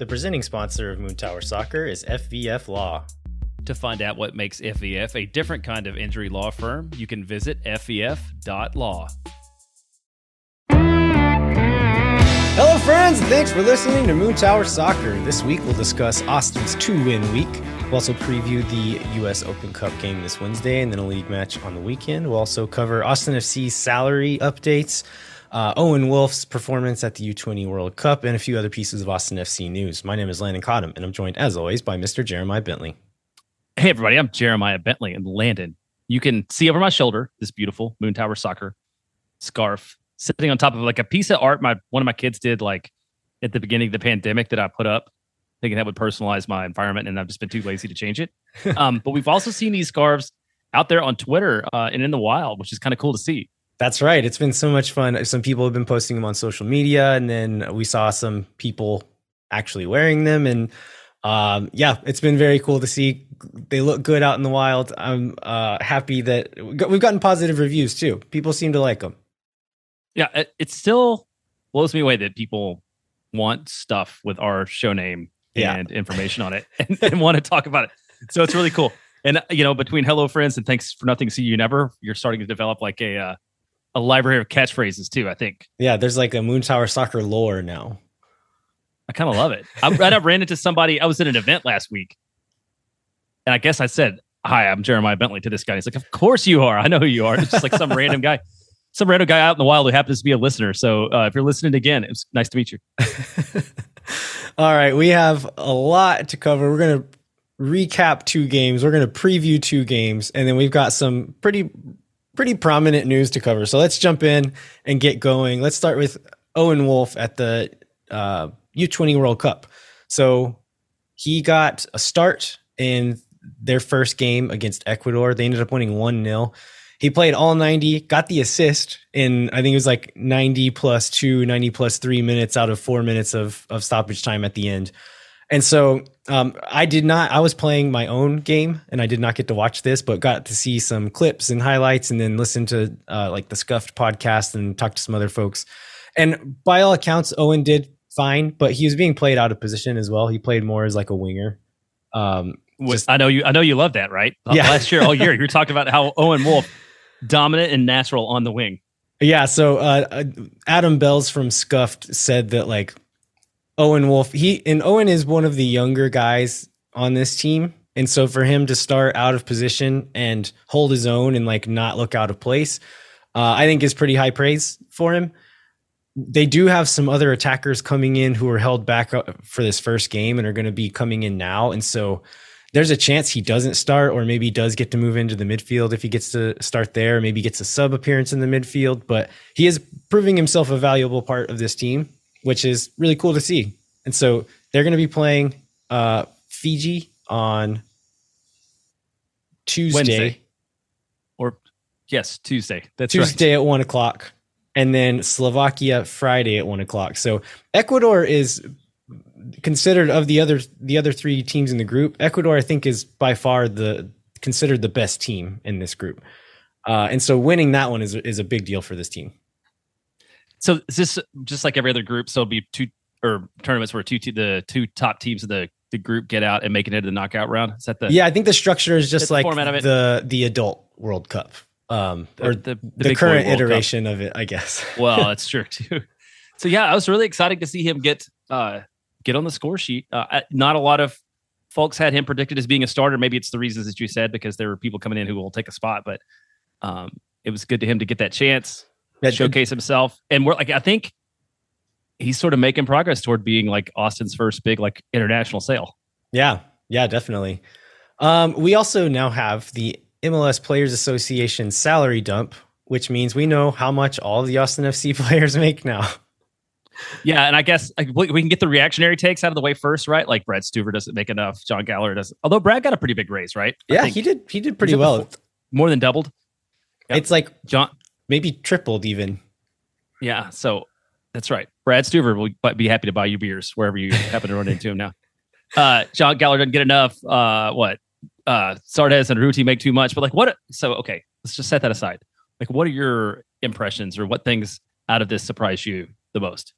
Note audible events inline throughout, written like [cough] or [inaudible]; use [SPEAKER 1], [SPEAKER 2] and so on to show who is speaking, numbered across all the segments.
[SPEAKER 1] The presenting sponsor of Moon Tower Soccer is FVF Law.
[SPEAKER 2] To find out what makes FVF a different kind of injury law firm, you can visit fvf.law.
[SPEAKER 1] Hello, friends, and thanks for listening to Moon Tower Soccer. This week we'll discuss Austin's two win week. We'll also preview the U.S. Open Cup game this Wednesday and then a league match on the weekend. We'll also cover Austin FC's salary updates, uh, Owen Wolff's performance at the U20 World Cup, and a few other pieces of Austin FC news. My name is Landon Cottam, and I'm joined, as always, by Mr. Jeremiah Bentley.
[SPEAKER 2] Hey, everybody, I'm Jeremiah Bentley and Landon. You can see over my shoulder this beautiful Moon Tower Soccer scarf sitting on top of like a piece of art my one of my kids did like at the beginning of the pandemic that I put up, thinking that would personalize my environment, and I've just been too lazy to change it. [laughs] um, but we've also seen these scarves out there on Twitter uh, and in the wild, which is kind of cool to see.
[SPEAKER 1] That's right. It's been so much fun. Some people have been posting them on social media, and then we saw some people actually wearing them. And um, yeah, it's been very cool to see. They look good out in the wild. I'm uh, happy that we've gotten positive reviews too. People seem to like them.
[SPEAKER 2] Yeah, it, it still blows me away that people want stuff with our show name
[SPEAKER 1] Yeah.
[SPEAKER 2] and information on it [laughs] and, and want to talk about it. So it's really cool. And uh, you know, between hello friends and thanks for nothing, see you never, you're starting to develop like a uh, a library of catchphrases too. I think
[SPEAKER 1] Yeah, there's like a Moon Tower soccer lore now.
[SPEAKER 2] I kind of love it. I, I [laughs] ran into somebody. I was at an event last week, and I guess I said, "Hi, I'm Jeremiah Bentley." To this guy, he's like, "Of course you are. I know who you are." It's just like some [laughs] random guy, some random guy out in the wild who happens to be a listener. So uh, if you're listening again, it's nice to meet you. [laughs]
[SPEAKER 1] All right, we have a lot to cover. We're going to recap two games. We're going to preview two games, and then we've got some pretty pretty prominent news to cover. So let's jump in and get going. Let's start with Owen Wolff at the uh, U20 World Cup. So he got a start in their first game against Ecuador. They ended up winning 1 0. He played all 90, got the assist in, I think it was like 90 plus two, 90 plus three minutes out of four minutes of, of stoppage time at the end. And so um, I did not, I was playing my own game and I did not get to watch this, but got to see some clips and highlights and then listen to uh, like the Scuffed podcast and talk to some other folks. And by all accounts, Owen did fine, but he was being played out of position as well. He played more as like a winger. Um,
[SPEAKER 2] Was- I know you. I know you love that, right? [laughs] Uh,
[SPEAKER 1] Yeah.
[SPEAKER 2] Last year, all year, you were talking about how Owen Wolff dominant and natural on the wing.
[SPEAKER 1] Yeah, so uh, uh, Adam Bells from Scuffed said that like Owen Wolff, he and Owen is one of the younger guys on this team, and so for him to start out of position and hold his own and like not look out of place, uh, I think is pretty high praise for him. They do have some other attackers coming in who are held back for this first game and are going to be coming in now, and so there's a chance he doesn't start or maybe does get to move into the midfield if he gets to start there maybe gets a sub appearance in the midfield. But he is proving himself a valuable part of this team which is really cool to see and so they're going to be playing uh, fiji on tuesday
[SPEAKER 2] Wednesday. Or yes, Tuesday. That's right.
[SPEAKER 1] tuesday at one o'clock and then slovakia friday at one o'clock so ecuador is considered of the other the other three teams in the group ecuador i think is by far the considered the best team in this group uh, and so winning that one is is a big deal for this team
[SPEAKER 2] So is this just like every other group? So it'll be two or tournaments where two te- the two top teams of the, the group get out and make it into the knockout round. Is that the
[SPEAKER 1] yeah i think the structure is just
[SPEAKER 2] the
[SPEAKER 1] like
[SPEAKER 2] format of it.
[SPEAKER 1] the the adult world cup um or
[SPEAKER 2] the,
[SPEAKER 1] the,
[SPEAKER 2] boy
[SPEAKER 1] current
[SPEAKER 2] World Cup?
[SPEAKER 1] iteration of it i guess [laughs]
[SPEAKER 2] Well, that's true too. So yeah, I was really excited to see him get uh get on the score sheet. Uh, not a lot of folks had him predicted as being a starter. Maybe it's the reasons that you said because there were people coming in who will take a spot, but um, it was good to him to get that chance,
[SPEAKER 1] That-
[SPEAKER 2] showcase himself, and we're like I think he's sort of making progress toward being like Austin's first big like international sale.
[SPEAKER 1] Yeah, yeah, definitely. Um, we also now have the MLS Players Association salary dump, which means we know how much all the Austin FC [laughs] players make now.
[SPEAKER 2] Yeah, and I guess like, we, can get the reactionary takes out of the way first, right? Like Brad Stuver doesn't make enough, John Gallagher doesn't. Although Brad got a pretty big raise, right? I
[SPEAKER 1] Yeah, he did. He did pretty well.
[SPEAKER 2] more than doubled. Yep.
[SPEAKER 1] It's like
[SPEAKER 2] John,
[SPEAKER 1] maybe tripled even.
[SPEAKER 2] Yeah, so that's right. Brad Stuver will be happy to buy you beers wherever you [laughs] happen to run into him now. Uh, John Gallagher doesn't get enough. Uh, what? Uh, Zardes and Urruti make too much. But like, what? So okay, let's just set that aside. Like, what are your impressions or what things out of this surprise you the most?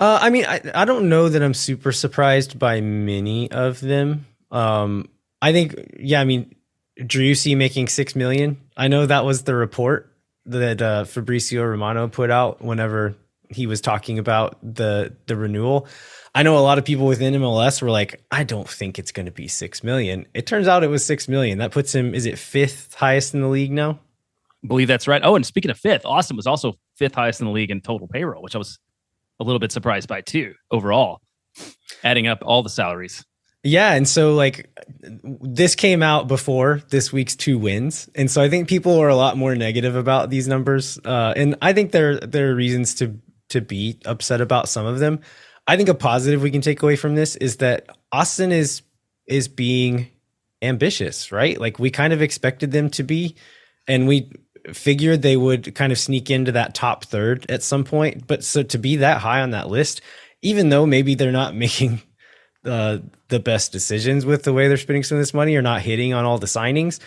[SPEAKER 1] Uh, I mean, I, I don't know that I'm super surprised by many of them. Um, I think, yeah, I mean, Driussi making six million. I know that was the report that uh, Fabrizio Romano put out whenever he was talking about the the renewal. I know a lot of people within MLS were like, I don't think it's going to be six million. It turns out it was six million. That puts him, is it fifth highest in the league now?
[SPEAKER 2] I believe that's right. Oh, and speaking of fifth, Austin was also fifth highest in the league in total payroll, which I was a little bit surprised by too. Overall, adding up all the salaries.
[SPEAKER 1] Yeah, and so like this came out before this week's two wins, and so I think people are a lot more negative about these numbers, uh, and I think there there are reasons to to be upset about some of them. I think a positive we can take away from this is that Austin is is being ambitious, right? Like we kind of expected them to be, and we figured they would kind of sneak into that top third at some point. But so to be that high on that list, even though maybe they're not [laughs] making uh, the best decisions with the way they're spending some of this money or not hitting on all the signings.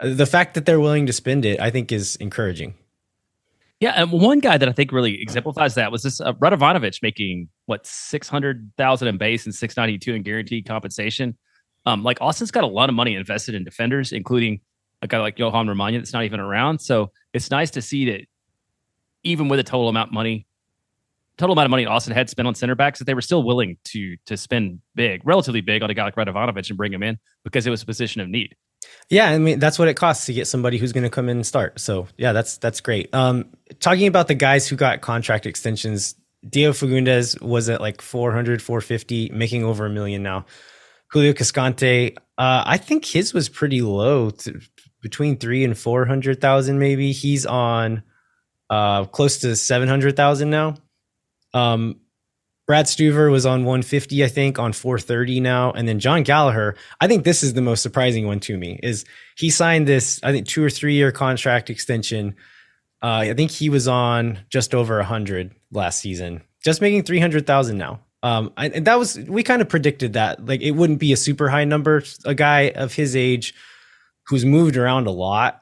[SPEAKER 1] Uh, the fact that they're willing to spend it, I think, is encouraging.
[SPEAKER 2] Yeah, and one guy that I think really exemplifies that was this uh, Radovanovic making what six hundred thousand in base and six ninety two in guaranteed compensation. Um, like Austin's got a lot of money invested in defenders, including a guy like Jhohan Romaña that's not even around. So it's nice to see that even with a total amount of money total amount of money Austin had spent on center backs that they were still willing to to spend big, relatively big on a guy like Radovanovic and bring him in because it was a position of need.
[SPEAKER 1] Yeah, I mean that's what it costs to get somebody who's going to come in and start. So yeah, that's that's great. Um, talking about the guys who got contract extensions, Diego Fagundez was at like 400, 450, making over a million now. Julio Cascante, uh, I think his was pretty low, between three and four hundred thousand maybe. He's on uh, close to seven hundred thousand now. Um, Brad Stuver was on 150, I think, on 430 now. And then John Gallagher, I think this is the most surprising one to me, is he signed this, I think, two or three year contract extension. Uh, I think he was on just over 100 last season, just making 300,000 now. Um, and that was, we kind of predicted that. Like, it wouldn't be a super high number. A guy of his age who's moved around a lot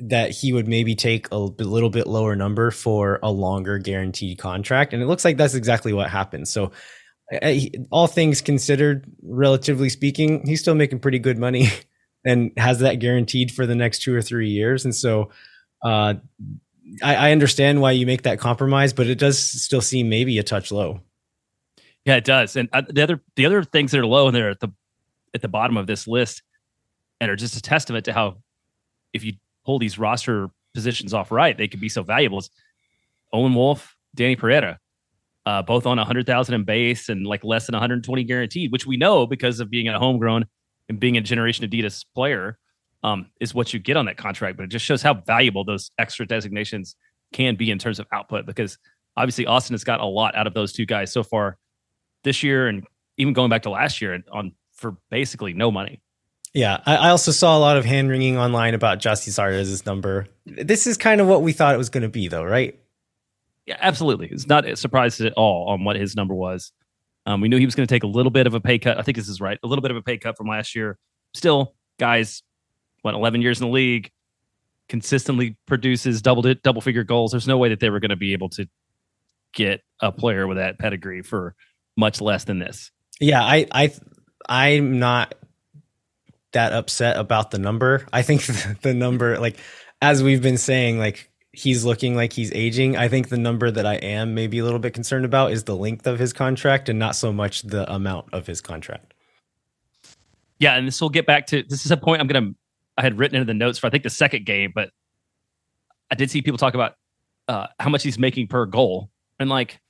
[SPEAKER 1] that he would maybe take a little bit lower number for a longer guaranteed contract. And it looks like that's exactly what happened. So, all things considered, relatively speaking, he's still making pretty good money [laughs] and has that guaranteed for the next two or three years. And so, uh, I, I understand why you make that compromise, but it does still seem maybe a touch low.
[SPEAKER 2] Yeah, it does. And uh, the other the other things that are low and they're at the at the bottom of this list and are just a testament to how if you pull these roster positions off right, they could be so valuable. It's Owen Wolff, Dani Pereira, uh, both on 100,000 in base and like less than 120 guaranteed, which we know because of being a homegrown and being a Generation Adidas player um, is what you get on that contract. But it just shows how valuable those extra designations can be in terms of output because obviously Austin has got a lot out of those two guys so far this year and even going back to last year on for basically no money.
[SPEAKER 1] Yeah, I, I, also saw a lot of hand wringing online about Gyasi Zardes' number. This is kind of what we thought it was going to be, though, right?
[SPEAKER 2] Yeah, absolutely. It's not a surprise at all on what his number was. Um, we knew he was going to take a little bit of a pay cut. I think this is right. A little bit of a pay cut from last year. Still, guys, what, 11 years in the league, consistently produces double double figure goals. There's no way that they were going to be able to get a player with that pedigree for much less than this.
[SPEAKER 1] Yeah, I I I'm not that upset about the number. I think [laughs] the number, like as we've been saying, like he's looking like he's aging. I think the number that I am maybe a little bit concerned about is the length of his contract and not so much the amount of his contract.
[SPEAKER 2] Yeah, and this will get back to this is a point I'm gonna I had written into the notes for I think the second game, but I did see people talk about uh, how much he's making per goal, and like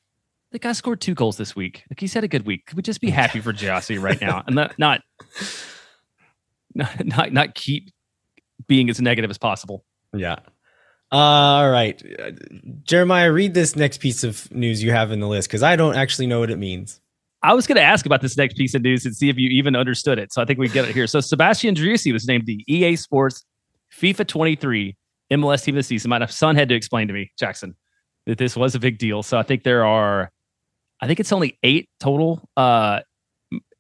[SPEAKER 2] the guy scored two goals this week. Like he's had a good week. Could we just be [laughs] happy for Gyasi right now and not not not not, not keep being as negative as possible.
[SPEAKER 1] Yeah. All right. Jeremiah, read this next piece of news you have in the list because I don't actually know what it means.
[SPEAKER 2] I was going to ask about this next piece of news and see if you even understood it. So I think we get it here. So Sebastian Driussi was named the EA Sports FIFA 23 MLS Team of the Season. My son had to explain to me, Jackson, that this was a big deal. So I think there are, I think it's only eight total uh,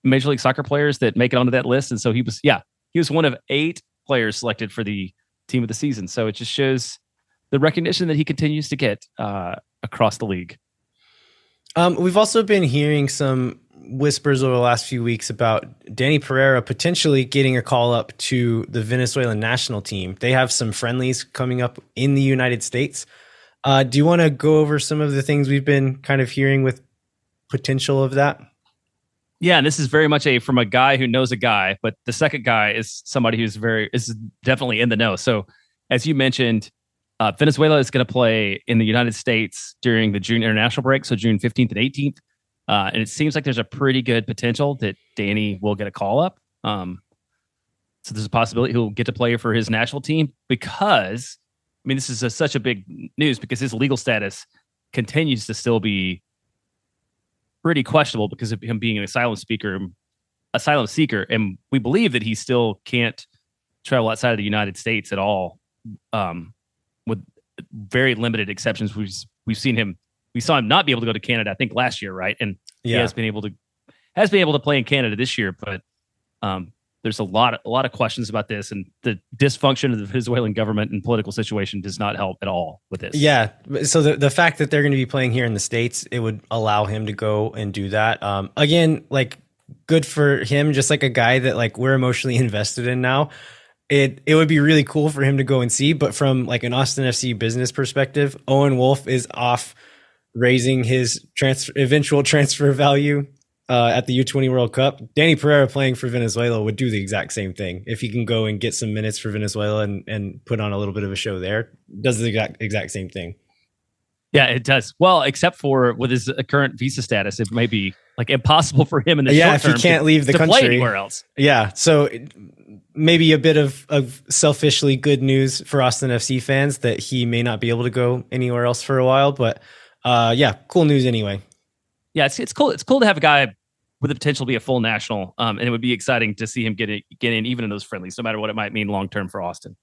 [SPEAKER 2] Major League Soccer players that make it onto that list. And so he was, yeah, he was one of eight players selected for the team of the season. So it just shows the recognition that he continues to get uh, across the league.
[SPEAKER 1] Um, we've also been hearing some whispers over the last few weeks about Dani Pereira potentially getting a call up to the Venezuelan national team. They have some friendlies coming up in the United States. Uh, do you want to go over some of the things we've been kind of hearing with potential of that?
[SPEAKER 2] Yeah, and this is very much a from a guy who knows a guy, but the second guy is somebody who's very is definitely in the know. So, as you mentioned, uh, Venezuela is going to play in the United States during the June international break, so June 15th and 18th. Uh, and it seems like there's a pretty good potential that Dani will get a call up. Um, so there's a possibility he'll get to play for his national team because, I mean, this is a, such a big news because his legal status continues to still be pretty questionable because of him being an asylum speaker, asylum seeker, and we believe that he still can't travel outside of the United States at all, um, with very limited exceptions. We've we've seen him, we saw him not be able to go to Canada. I think last year, right? And yeah. he has been able to has been able to play in Canada this year, but um, there's a lot of, a lot of questions about this and the dysfunction of the Venezuelan government and political situation does not help at all with this.
[SPEAKER 1] Yeah. So the, the fact that they're going to be playing here in the States, it would allow him to go and do that. Um, again, like good for him, just like a guy that like we're emotionally [laughs] invested in now. It it would be really cool for him to go and see, but from like an Austin FC business perspective, Owen Wolff is off raising his transfer eventual transfer value uh, at the U20 World Cup, Dani Pereira playing for Venezuela would do the exact same thing. If he can go and get some minutes for Venezuela and, and put on a little bit of a show there, does the exact, exact same thing.
[SPEAKER 2] Yeah, it does. Well, except for with his uh, current visa status, it may be like impossible for him in the
[SPEAKER 1] yeah,
[SPEAKER 2] if he
[SPEAKER 1] can't
[SPEAKER 2] to,
[SPEAKER 1] leave the country
[SPEAKER 2] anywhere else.
[SPEAKER 1] Yeah, so maybe a bit of, of selfishly good news for Austin FC fans that he may not be able to go anywhere else for a while. But uh, yeah, cool news anyway
[SPEAKER 2] yeah, it's, it's cool. It's cool to have a guy with the potential to be a full national. Um, and it would be exciting to see him get in, get in even in those friendlies, no matter what it might mean long term for Austin.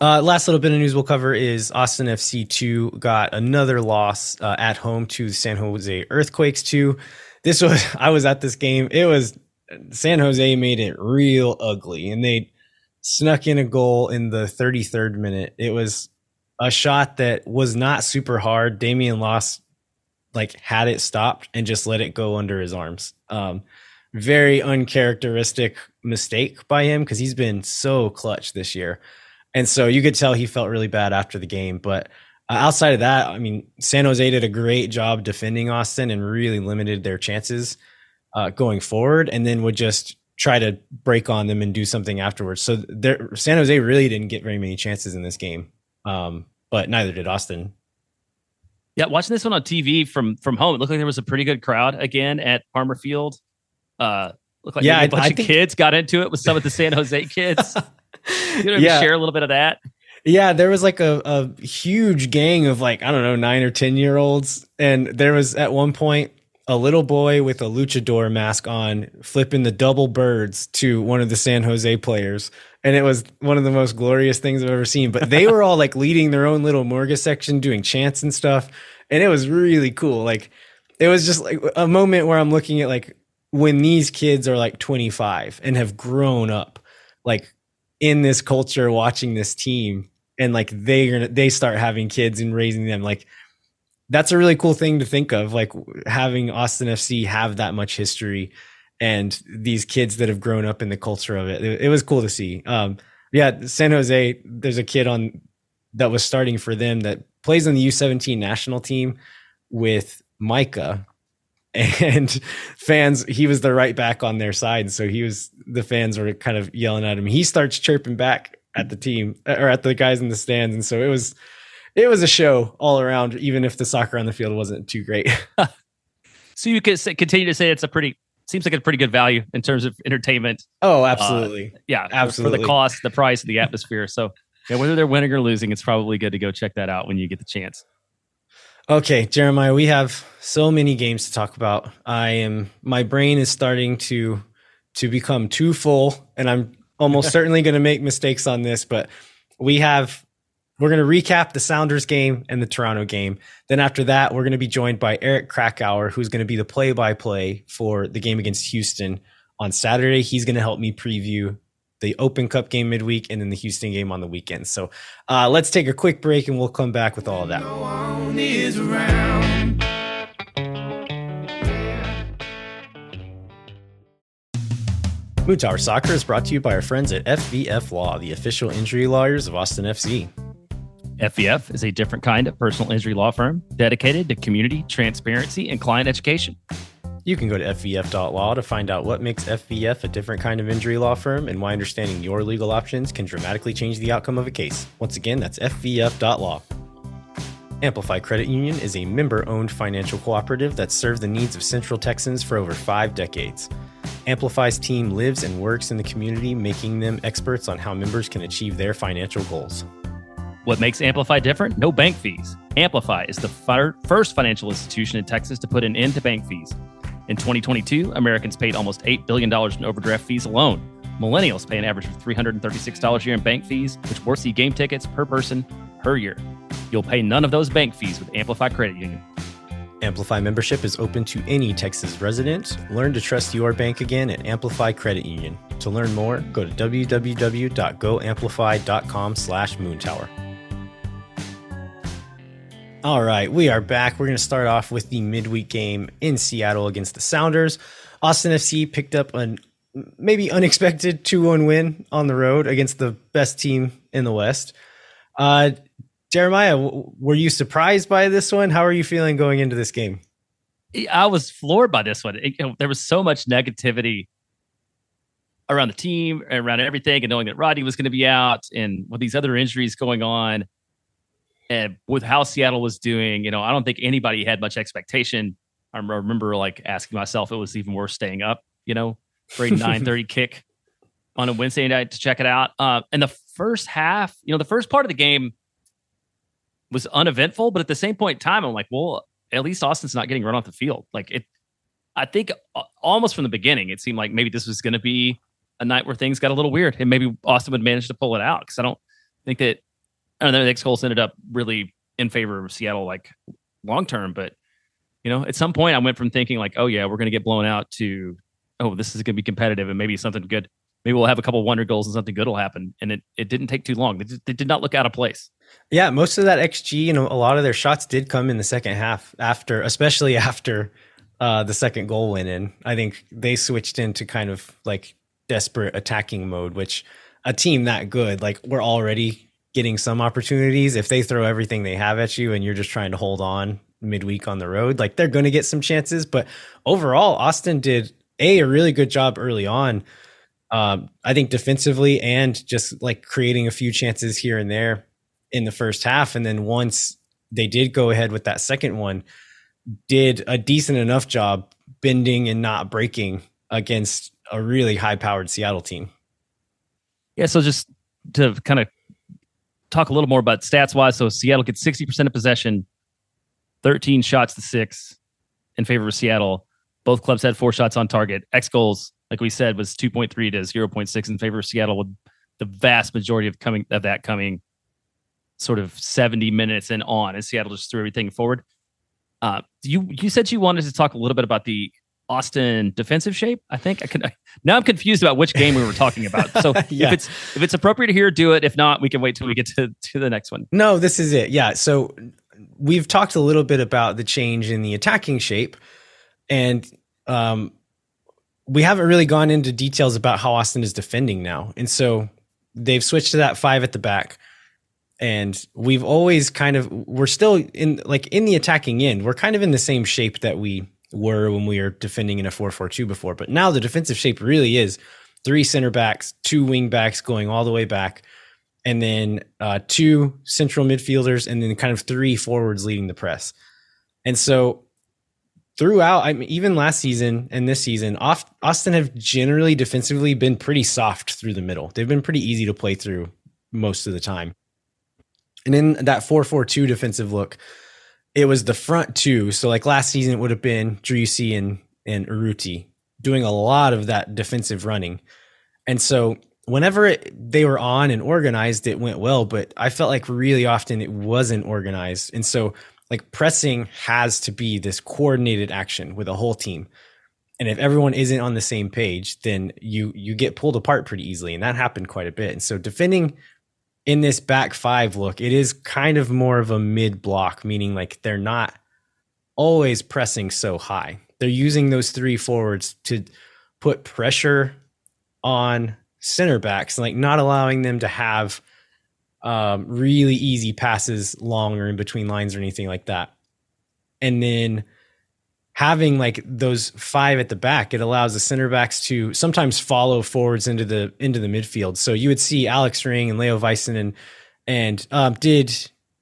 [SPEAKER 1] Uh, last little bit of news we'll cover is Austin FC 2 got another loss uh, at home to San Jose Earthquakes 2. This was, [laughs] I was at this game. It was, San Jose made it real ugly and they snuck in a goal in the 33rd minute. It was a shot that was not super hard. Damian Las like had it stopped and just let it go under his arms. Um, very uncharacteristic mistake by him because he's been so clutch this year. And so you could tell he felt really bad after the game. But uh, outside of that, I mean, San Jose did a great job defending Austin and really limited their chances uh, going forward, and then would just try to break on them and do something afterwards. So San Jose really didn't get very many chances in this game, um, but neither did Austin.
[SPEAKER 2] Yeah, watching this one on TV from from home, it looked like there was a pretty good crowd again at Parmer Field. Uh, looked like yeah, a bunch I of think... kids got into it with some of the San Jose [laughs] kids. you know, yeah. share a little bit of that.
[SPEAKER 1] Yeah, there was like a, a huge gang of like I don't know nine or ten year olds, and there was at one point a little boy with a luchador mask on flipping the double birds to one of the San Jose players. And it was one of the most glorious things I've ever seen. But they were all like leading their own little Murga section, doing chants and stuff. And it was really cool. Like it was just like a moment where I'm looking at like when these kids are like 25 and have grown up like in this culture watching this team and like they are they start having kids and raising them like that's a really cool thing to think of, like having Austin FC have that much history and these kids that have grown up in the culture of it. It, it was cool to see. Um, yeah, San Jose, there's a kid on that was starting for them that plays on the U17 national team with Micah. And [laughs] fans, he was the right back on their side. So he was, the fans were kind of yelling at him. He starts chirping back at the team or at the guys in the stands. And so it was, it was a show all around, even if the soccer on the field wasn't too great. [laughs]
[SPEAKER 2] so you could continue to say it's a pretty seems like a pretty good value in terms of entertainment.
[SPEAKER 1] Oh, absolutely.
[SPEAKER 2] Uh, yeah, absolutely. For the cost, the price, the atmosphere. So [laughs] yeah, whether they're winning or losing, it's probably good to go check that out when you get the chance.
[SPEAKER 1] Okay, Jeremiah, we have so many games to talk about. I am my brain is starting to to become too full, and I'm almost [laughs] certainly going to make mistakes on this, but we have we're going to recap the Sounders game and the Toronto game. Then after that, we're going to be joined by Eric Krakauer, who's going to be the play by play for the game against Houston on Saturday. He's going to help me preview the Open Cup game midweek, and then the Houston game on the weekend. So uh, let's take a quick break and we'll come back with all of that. Moon Tower Soccer is brought to you by our friends at FVF Law, the official injury lawyers of Austin FC.
[SPEAKER 2] FVF is a different kind of personal injury law firm dedicated to community, transparency, and client education.
[SPEAKER 1] You can go to FVF.law to find out what makes FVF a different kind of injury law firm and why understanding your legal options can dramatically change the outcome of a case. Once again, that's FVF.law. Amplify Credit Union is a member owned financial cooperative that served the needs of Central Texans for over five decades. Amplify's team lives and works in the community, making them experts on how members can achieve their financial goals.
[SPEAKER 2] What makes Amplify different? No bank fees. Amplify is the fir- first financial institution in Texas to put an end to bank fees. In 2022, Americans paid almost $8 billion in overdraft fees alone. Millennials pay an average of $336 a year in bank fees, which worth see game tickets per person per year. You'll pay none of those bank fees with Amplify Credit Union.
[SPEAKER 1] Amplify membership is open to any Texas resident. Learn to trust your bank again at Amplify Credit Union. To learn more, go to www.goamplify.com slash moontower. All right, we are back. We're going to start off with the midweek game in Seattle against the Sounders. Austin FC picked up an maybe unexpected 2-1 win on the road against the best team in the West. Uh, Jeremiah, were you surprised by this one? How are you feeling going into this game?
[SPEAKER 2] I was floored by this one. It, you know, there was so much negativity around the team, around everything, and knowing that Roddy was going to be out, and with these other injuries going on, and with how Seattle was doing, you know, I don't think anybody had much expectation. I remember like asking myself, it was even worse staying up, you know, for a [laughs] nine thirty kick on a Wednesday night to check it out. Uh, and the first half, you know, the first part of the game was uneventful, but at the same point in time, I'm like, well, at least Austin's not getting run off the field. Like it, I think uh, almost from the beginning, it seemed like maybe this was going to be a night where things got a little weird, and maybe Austin would manage to pull it out because I don't think that I don't know. The next goals ended up really in favor of Seattle, like long term. But you know, at some point, I went from thinking like, oh yeah, we're going to get blown out to, oh, this is going to be competitive and maybe something good. Maybe we'll have a couple wonder goals and something good will happen. And it, it didn't take too long. They, they did not look out of place.
[SPEAKER 1] Yeah, most of that XG, know, a lot of their shots did come in the second half after, especially [laughs] after uh, the second goal went in. I think they switched into kind of like desperate attacking mode, which a team that good, like we're already getting some opportunities. If they throw everything they have at you and you're just trying to hold on midweek on the road, like they're going to get some chances. But overall, Austin did a a really good job early on. Um, I think defensively and just like creating a few chances here and there in the first half, and then once they did go ahead with that second one, did a decent enough job bending and not breaking against a really high powered Seattle team.
[SPEAKER 2] Yeah, so just to kind of talk a little more about stats wise. So Seattle gets 60% of possession, 13 shots to six in favor of Seattle. Both clubs had four shots on target. X goals, like we said, was 2.3 to 0.6 in favor of Seattle, with the vast majority of coming of that coming sort of 70 minutes and on as Seattle just threw everything forward. Uh, you you said you wanted to talk a little bit about the Austin defensive shape. I think I can. Now I'm confused about which game we were talking about. So [laughs] yeah. if it's if it's appropriate here, do it. If not, we can wait till we get to to the next one.
[SPEAKER 1] No, this is it. Yeah. So we've talked a little bit about the change in the attacking shape, and um, we haven't really gone into details about how Austin is defending now. And so they've switched to that five at the back. And we've always kind of we're still in like in the attacking end, we're kind of in the same shape that we were when we were defending in a 4-4-2 before. But now the defensive shape really is three center backs, two wing backs going all the way back, and then uh, two central midfielders, and then kind of three forwards leading the press. And so throughout, I mean, even last season and this season, Austin have generally defensively been pretty soft through the middle. They've been pretty easy to play through most of the time. And in that 4 4 2 defensive look, it was the front two. So like last season, it would have been Driussi and and Urruti doing a lot of that defensive running, and so whenever it, they were on and organized, it went well. But I felt like really often it wasn't organized, and so like pressing has to be this coordinated action with a whole team. And if everyone isn't on the same page, then you you get pulled apart pretty easily, and that happened quite a bit. And so defending in this back five look, it is kind of more of a mid block, meaning like they're not always pressing so high. They're using those three forwards to put pressure on center backs, like not allowing them to have um, really easy passes long or in between lines or anything like that. And then having like those five at the back, it allows the center backs to sometimes follow forwards into the into the midfield. So you would see Alex Ring and Leo Väisänen and um, did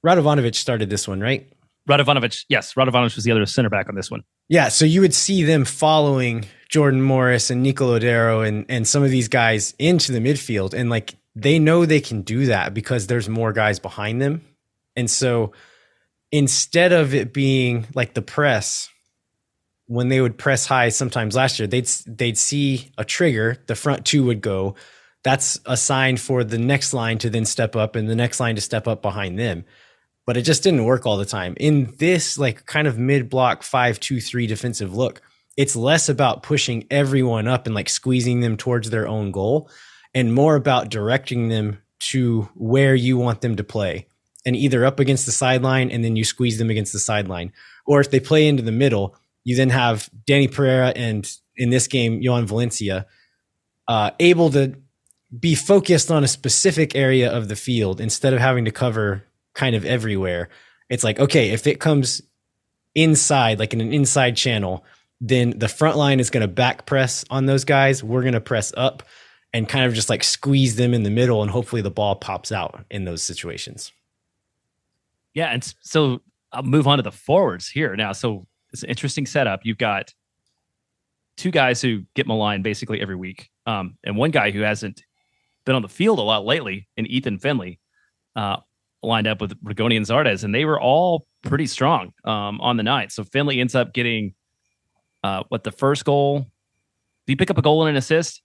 [SPEAKER 1] Radovanovic started this one, right?
[SPEAKER 2] Radovanovic, yes, Radovanovic was the other center back on this one.
[SPEAKER 1] Yeah, so you would see them following Jordan Morris and Nico Lodeiro and and some of these guys into the midfield, and like they know they can do that because there's more guys behind them, and so instead of it being like the press when they would press high sometimes last year they'd they'd see a trigger the front two would go. That's a sign for the next line to then step up and the next line to step up behind them. But it just didn't work all the time. In this like kind of mid block five two three defensive look, it's less about pushing everyone up and like squeezing them towards their own goal, and more about directing them to where you want them to play, and either up against the sideline and then you squeeze them against the sideline, or if they play into the middle, you then have Dani Pereira and in this game Jhojan Valencia uh, able to be focused on a specific area of the field instead of having to cover kind of everywhere. It's like, okay, if it comes inside, like in an inside channel, then the front line is going to back press on those guys. We're going to press up and kind of just like squeeze them in the middle, and hopefully the ball pops out in those situations.
[SPEAKER 2] Yeah. And so I'll move on to the forwards here now. So it's an interesting setup. You've got two guys who get maligned basically every week, um, and one guy who hasn't been on the field a lot lately, in Ethan Finlay, Uh, lined up with Rigoni and Zardes, and they were all pretty strong um, on the night. So Finlay ends up getting uh, what the first goal. Did he pick up a goal and an assist?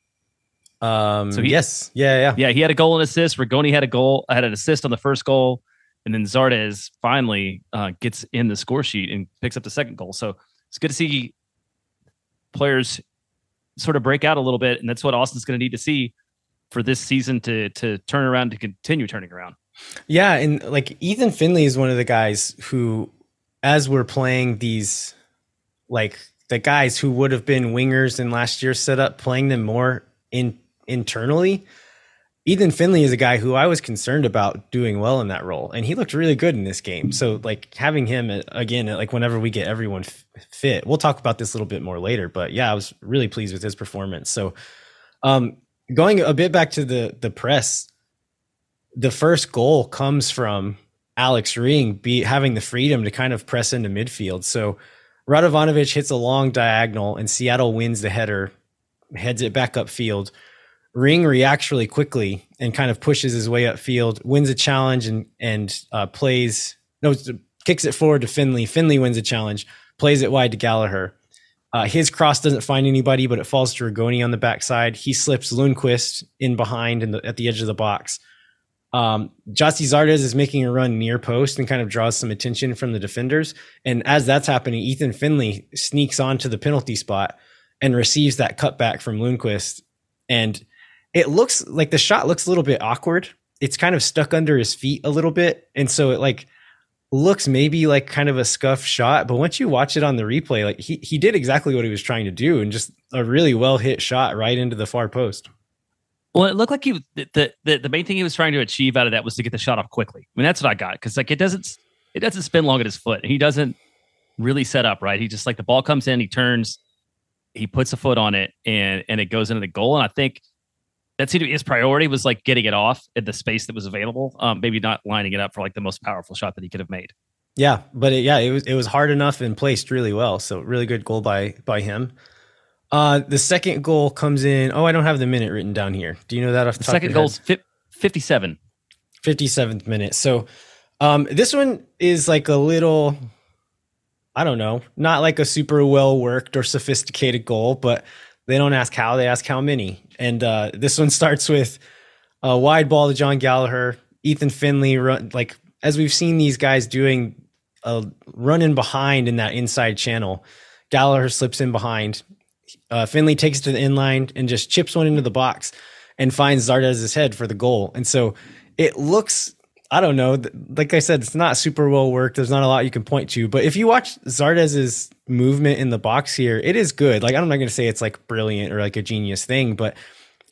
[SPEAKER 1] Um, so he, yes, yeah, yeah,
[SPEAKER 2] yeah. He had a goal and assist. Rigoni had a goal, I had an assist on the first goal, and then Zardes finally uh, gets in the score sheet and picks up the second goal. So it's good to see players sort of break out a little bit, and that's what Austin's going to need to see for this season to to turn around to continue turning around.
[SPEAKER 1] Yeah, and like Ethan Finlay is one of the guys who, as we're playing these, like the guys who would have been wingers in last year's setup, playing them more in internally. Ethan Finlay is a guy who I was concerned about doing well in that role, and he looked really good in this game. So, like having him uh, again, like whenever we get everyone fit, we'll talk about this a little bit more later. But yeah, I was really pleased with his performance. So, um, going a bit back to the the press, the first goal comes from Alex Ring be having the freedom to kind of press into midfield. So Radovanovic hits a long diagonal and Seattle wins the header, heads it back upfield. Ring reacts really quickly and kind of pushes his way upfield, wins a challenge and and uh, plays no kicks it forward to Finlay. Finlay wins a challenge, plays it wide to Gallagher. Uh, his cross doesn't find anybody, but it falls to Rigoni on the backside. He slips Lundqvist in behind in the, at the edge of the box. Um, Gyasi Zardes is making a run near post and kind of draws some attention from the defenders. And as that's happening, Ethan Finlay sneaks onto the penalty spot and receives that cutback from Lundqvist. And it looks like the shot looks a little bit awkward. It's kind of stuck under his feet a little bit. And so it like looks maybe like kind of a scuff shot, but once you watch it on the replay, like he, he did exactly what he was trying to do and just a really well hit shot right into the far post.
[SPEAKER 2] Well, it looked like he the, the the main thing he was trying to achieve out of that was to get the shot off quickly. I mean, that's what I got because like it doesn't it doesn't spin long at his foot. He doesn't really set up right. He just like the ball comes in, he turns, he puts a foot on it, and and it goes into the goal. And I think that seemed to be his priority was like getting it off in the space that was available. Um, maybe not lining it up for like the most powerful shot that he could have made.
[SPEAKER 1] Yeah, but it, yeah, it was it was hard enough and placed really well. So really good goal by by him. Uh, the second goal comes in. Oh, I don't have the minute written down here. Do you know that off the,
[SPEAKER 2] the second goal's fi- 57.
[SPEAKER 1] 57th minute. So um, this one is like a little, I don't know, not like a super well worked or sophisticated goal, but they don't ask how, they ask how many. And uh, this one [laughs] starts with a wide ball to John Gallagher, Ethan Finlay, run like as we've seen these guys doing a running behind in that inside channel. Gallagher slips in behind uh, Finlay takes it to the inline and just chips one into the box and finds Zardes' head for the goal. And so it looks, I don't know, like I said, it's not super well worked. There's not a lot you can point to. But if you watch Zardes' movement in the box here, it is good. Like I'm not going to say it's like brilliant or like a genius thing, but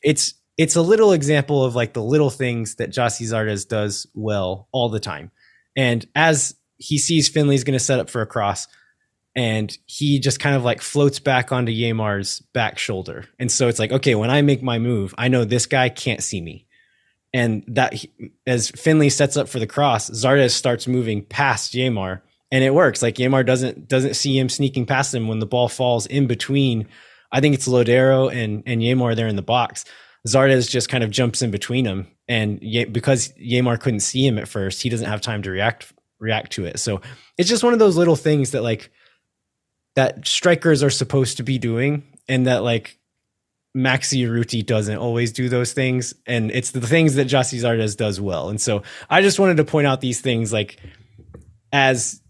[SPEAKER 1] it's it's a little example of like the little things that Gyasi Zardes does well all the time. And as he sees Finlay's going to set up for a cross, and he just kind of like floats back onto Yeimar's back shoulder. And so it's like, okay, when I make my move, I know this guy can't see me. And that as Finlay sets up for the cross, Zardes starts moving past Yeimar, and it works. Like Yeimar doesn't doesn't see him sneaking past him when the ball falls in between. I think it's Lodeiro and and Yeimar there in the box. Zardes just kind of jumps in between them, and Ye- because Yeimar couldn't see him at first, he doesn't have time to react react to it. So it's just one of those little things that like that strikers are supposed to be doing, and that like Maxi Urruti doesn't always do those things, and it's the things that Gyasi Zardes does well. And so I just wanted to point out these things like as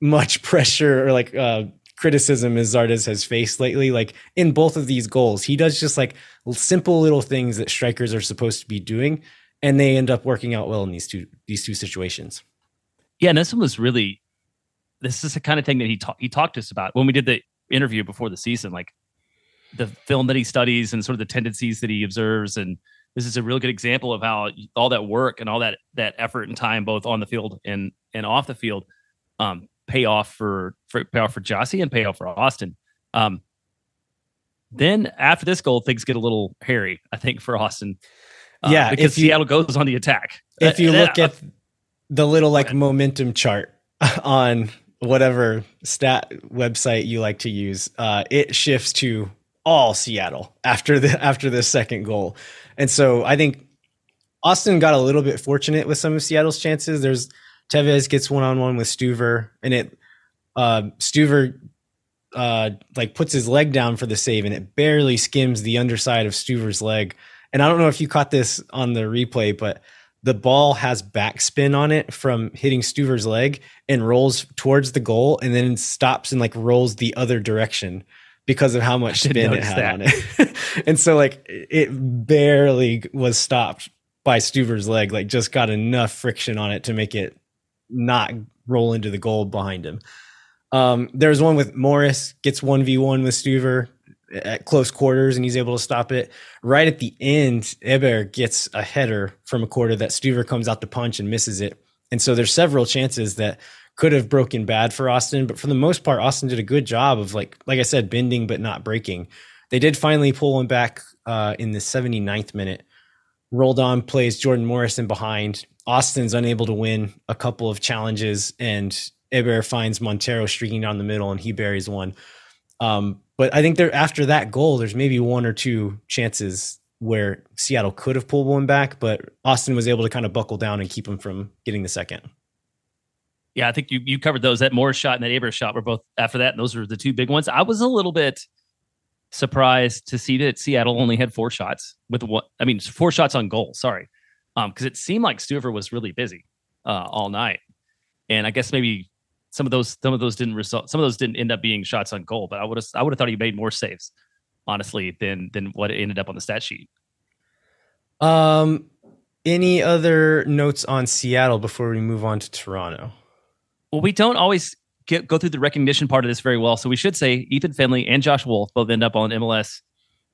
[SPEAKER 1] much [laughs] pressure or like uh, criticism as Zardes has faced lately. Like in both of these goals, he does just like simple little things that strikers are supposed to be doing, and they end up working out well in these two these two situations.
[SPEAKER 2] Yeah, and this one was really this is the kind of thing that he talked he talked to us about when we did the interview before the season, like the film that he studies and sort of the tendencies that he observes and this is a real good example of how all that work and all that that effort and time both on the field and and off the field um, pay off for, for pay off for Gyasi and pay off for Austin. Um, then after this goal, things get a little hairy. I think for Austin,
[SPEAKER 1] uh, yeah,
[SPEAKER 2] because you, Seattle goes on the attack.
[SPEAKER 1] If you uh, look at the little like momentum chart [laughs] on whatever stat website you like to use, uh, it shifts to all Seattle after the [laughs] after the second goal, and so I think Austin got a little bit fortunate with some of Seattle's chances. There's Tevez gets one on one with Stuver, and it uh, Stuver uh, like puts his leg down for the save, and it barely skims the underside of Stuver's leg. And I don't know if you caught this on the replay, but the ball has backspin on it from hitting Stuver's leg and rolls towards the goal, and then stops and like rolls the other direction because of how much spin it had that. on it. [laughs] and so like it barely was stopped by Stuver's leg, like just got enough friction on it to make it not roll into the goal behind him. Um, there's one with Morris gets one v one with Stuver at close quarters, and he's able to stop it. Right at the end, Héber gets a header from a quarter that Stuver comes out to punch and misses it. And so there's several chances that could have broken bad for Austin, but for the most part, Austin did a good job of like like I said, bending but not breaking. They did finally pull him back uh, in the 79th minute. Roldan plays Jordan Morrison behind. Austin's unable to win a couple of challenges, and Héber finds Montero streaking down the middle, and he buries one. Um, but I think there after that goal, there's maybe one or two chances where Seattle could have pulled one back, but Austin was able to kind of buckle down and keep him from getting the second.
[SPEAKER 2] Yeah, I think you you covered those. That Morris shot and that Héber shot were both after that, and those were the two big ones. I was a little bit surprised to see that Seattle only had four shots with what I mean, four shots on goal. Sorry, because um, it seemed like Stuver was really busy uh, all night, and I guess maybe some of those some of those didn't result. Some of those didn't end up being shots on goal, but I would have I would have thought he made more saves, honestly, than than what ended up on the stat sheet.
[SPEAKER 1] Um, any other notes on Seattle before we move on to Toronto?
[SPEAKER 2] Well, we don't always get, go through the recognition part of this very well, so we should say Ethan Finlay and Josh Wolff both end up on MLS.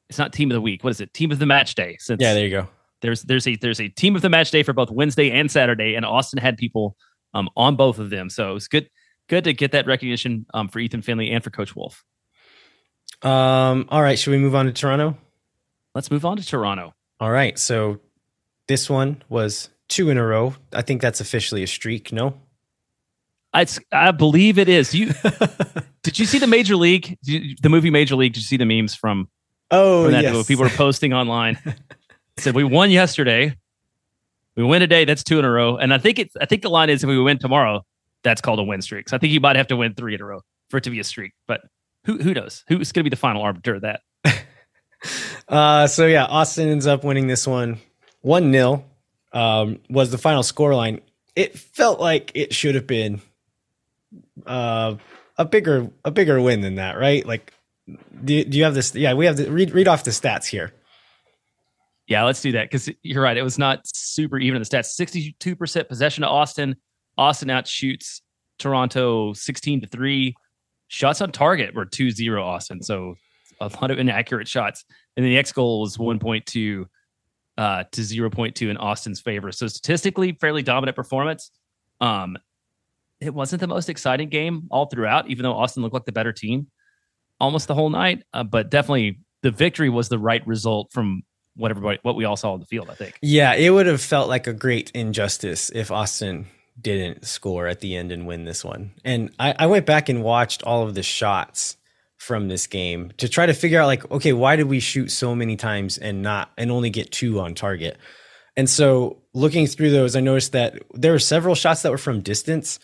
[SPEAKER 2] It's not team of the week. What is it? Team of the match day.
[SPEAKER 1] Since yeah, there you go
[SPEAKER 2] there's there's a there's a team of the match day for both Wednesday and Saturday, and Austin had people um, on both of them. So it's good good to get that recognition um, for Ethan Finlay and for Coach Wolff.
[SPEAKER 1] Um, all right, should we move on to Toronto?
[SPEAKER 2] Let's move on to Toronto.
[SPEAKER 1] All right, so this one was two in a row. I think that's officially a streak. No,
[SPEAKER 2] I I believe it is. You [laughs] did you see the Major League? You, the movie Major League? Did you see the memes from?
[SPEAKER 1] Oh,
[SPEAKER 2] from that
[SPEAKER 1] yes.
[SPEAKER 2] People were posting online. [laughs] said we won yesterday. We win today. That's two in a row. And I think it's I think the line is if we win tomorrow, that's called a win streak. So I think you might have to win three in a row for it to be a streak. But who who knows? Who's going to be the final arbiter of that? [laughs]
[SPEAKER 1] uh, so yeah, Austin ends up winning this one. One 0 um, was the final score line. It felt like it should have been uh, a bigger a bigger win than that, right? Like Do, do you have this? Yeah, we have to read read off the stats here.
[SPEAKER 2] Yeah, let's do that because you're right. It was not super even in the stats. 62% possession to Austin. Austin outshoots Toronto 16 to 3. Shots on target were 2 0 Austin. So a lot of inaccurate shots. And then the X goal was 1.2 uh, to 0.2 in Austin's favor. So statistically, fairly dominant performance. Um, it wasn't the most exciting game all throughout, even though Austin looked like the better team almost the whole night. Uh, but definitely the victory was the right result from what everybody, what we all saw on the field, I think.
[SPEAKER 1] Yeah, it would have felt like a great injustice if Austin didn't score at the end and win this one. And I, I went back and watched all of the shots from this game to try to figure out like okay why did we shoot so many times and not and only get two on target and so looking through those i noticed that there were several shots that were from distance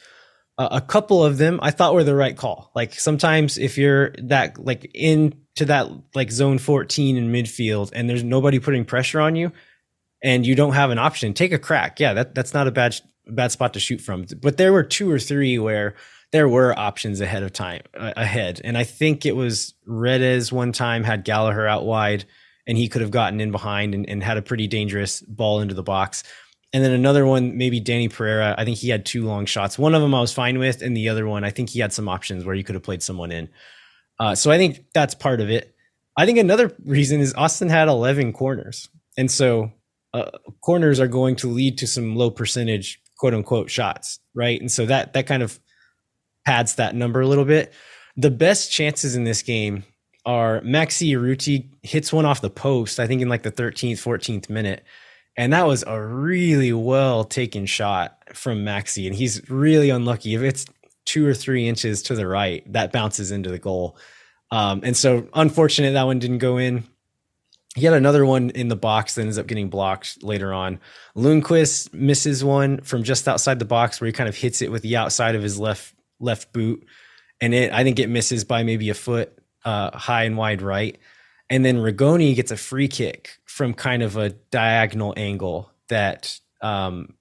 [SPEAKER 1] uh, a couple of them i thought were the right call like sometimes if you're that like into that like zone 14 in midfield and there's nobody putting pressure on you and you don't have an option take a crack yeah that, that's not a bad bad spot to shoot from but there were two or three where there were options ahead of time uh, ahead. And I think it was Redes one time had Gallagher out wide and he could have gotten in behind and, and, had a pretty dangerous ball into the box. And then another one, maybe Dani Pereira. I think he had two long shots. One of them I was fine with, and the other one, I think he had some options where he could have played someone in. Uh, so I think that's part of it. I think another reason is Austin had 11 corners. And so uh, corners are going to lead to some low percentage, quote unquote, shots, right? And so that that kind of pads that number a little bit. The best chances in this game are Maxi Urruti hits one off the post, I think in like the 13th, 14th minute. And that was a really well taken shot from Maxi. And he's really unlucky. If it's two or three inches to the right, that bounces into the goal. Um, and so unfortunate that one didn't go in. He had another one in the box that ends up getting blocked later on. Lundqvist misses one from just outside the box where he kind of hits it with the outside of his left left boot, and it I think it misses by maybe a foot uh, high and wide right. And then Rigoni gets a free kick from kind of a diagonal angle that um,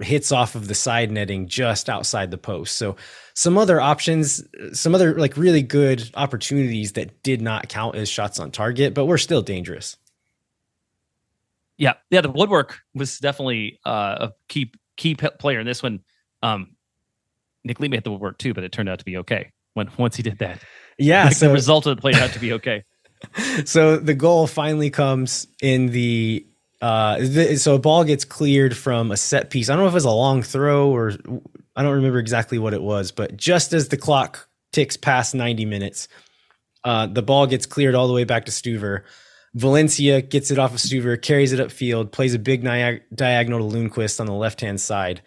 [SPEAKER 1] hits off of the side netting just outside the post. So some other options, some other like really good opportunities that did not count as shots on target, but were still dangerous.
[SPEAKER 2] Yeah, yeah. The woodwork was definitely uh, a key key player in this one. Um, Nick Lima hit the woodwork too, but it turned out to be okay when once he did that.
[SPEAKER 1] Yeah, [laughs]
[SPEAKER 2] so, the result of the play had to be okay. [laughs]
[SPEAKER 1] so the goal finally comes in the uh, so a ball gets cleared from a set piece. I don't know if it was a long throw or I don't remember exactly what it was, but just as the clock ticks past 90 minutes, uh, the ball gets cleared all the way back to Stuver. Valencia gets it off of Stuver, carries it upfield, plays a big diagonal to Lundqvist on the left hand side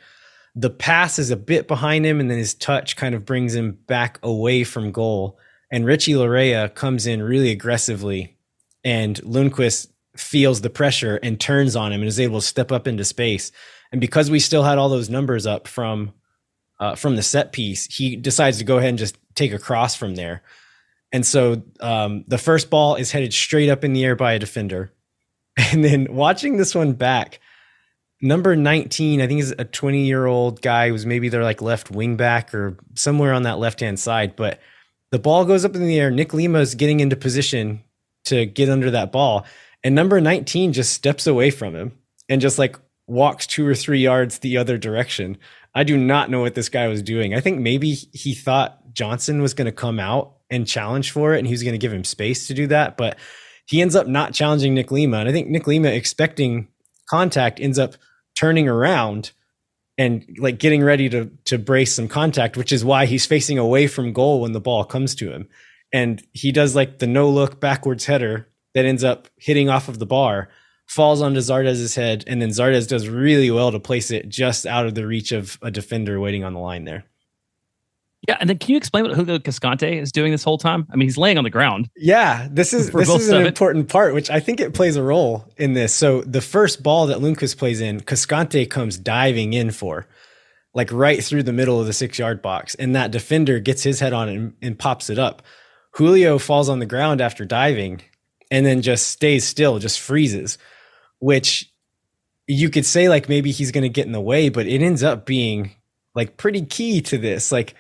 [SPEAKER 1] the pass is a bit behind him, and then his touch kind of brings him back away from goal. And Richie Laryea comes in really aggressively, and Lundqvist feels the pressure and turns on him and is able to step up into space. And because we still had all those numbers up from uh, from the set piece, he decides to go ahead and just take a cross from there. And so um, the first ball is headed straight up in the air by a defender. [laughs] And then watching this one back, number 19 i think is a 20 year old guy who's maybe they're like left wing back or somewhere on that left hand side but the ball goes up in the air. Nick lima is getting into position to get under that ball. And number 19 just steps away from him and just like walks two or three yards the other direction. I do not know what this guy was doing. I think maybe he thought johnson was going to come out and challenge for it and he was going to give him space to do that but he ends up not challenging nick lima. And i think nick lima expecting contact ends up turning around and like getting ready to to brace some contact, which is why he's facing away from goal when the ball comes to him. And he does like the no look backwards header that ends up hitting off of the bar, falls onto Zardes' head, and then Zardes does really well to place it just out of the reach of a defender waiting on the line there.
[SPEAKER 2] Yeah, and then can you explain what Julio Cascante is doing this whole time? I mean, he's laying on the ground.
[SPEAKER 1] Yeah, this is [laughs] this is an important part, which I think it plays a role in this. So the first ball that Lundqvist plays in, Cascante comes diving in for, like right through the middle of the six yard box, and that defender gets his head on it and, and pops it up. Julio falls on the ground after diving, and then just stays still, just freezes, which you could say like maybe he's going to get in the way, but it ends up being like pretty key to this, like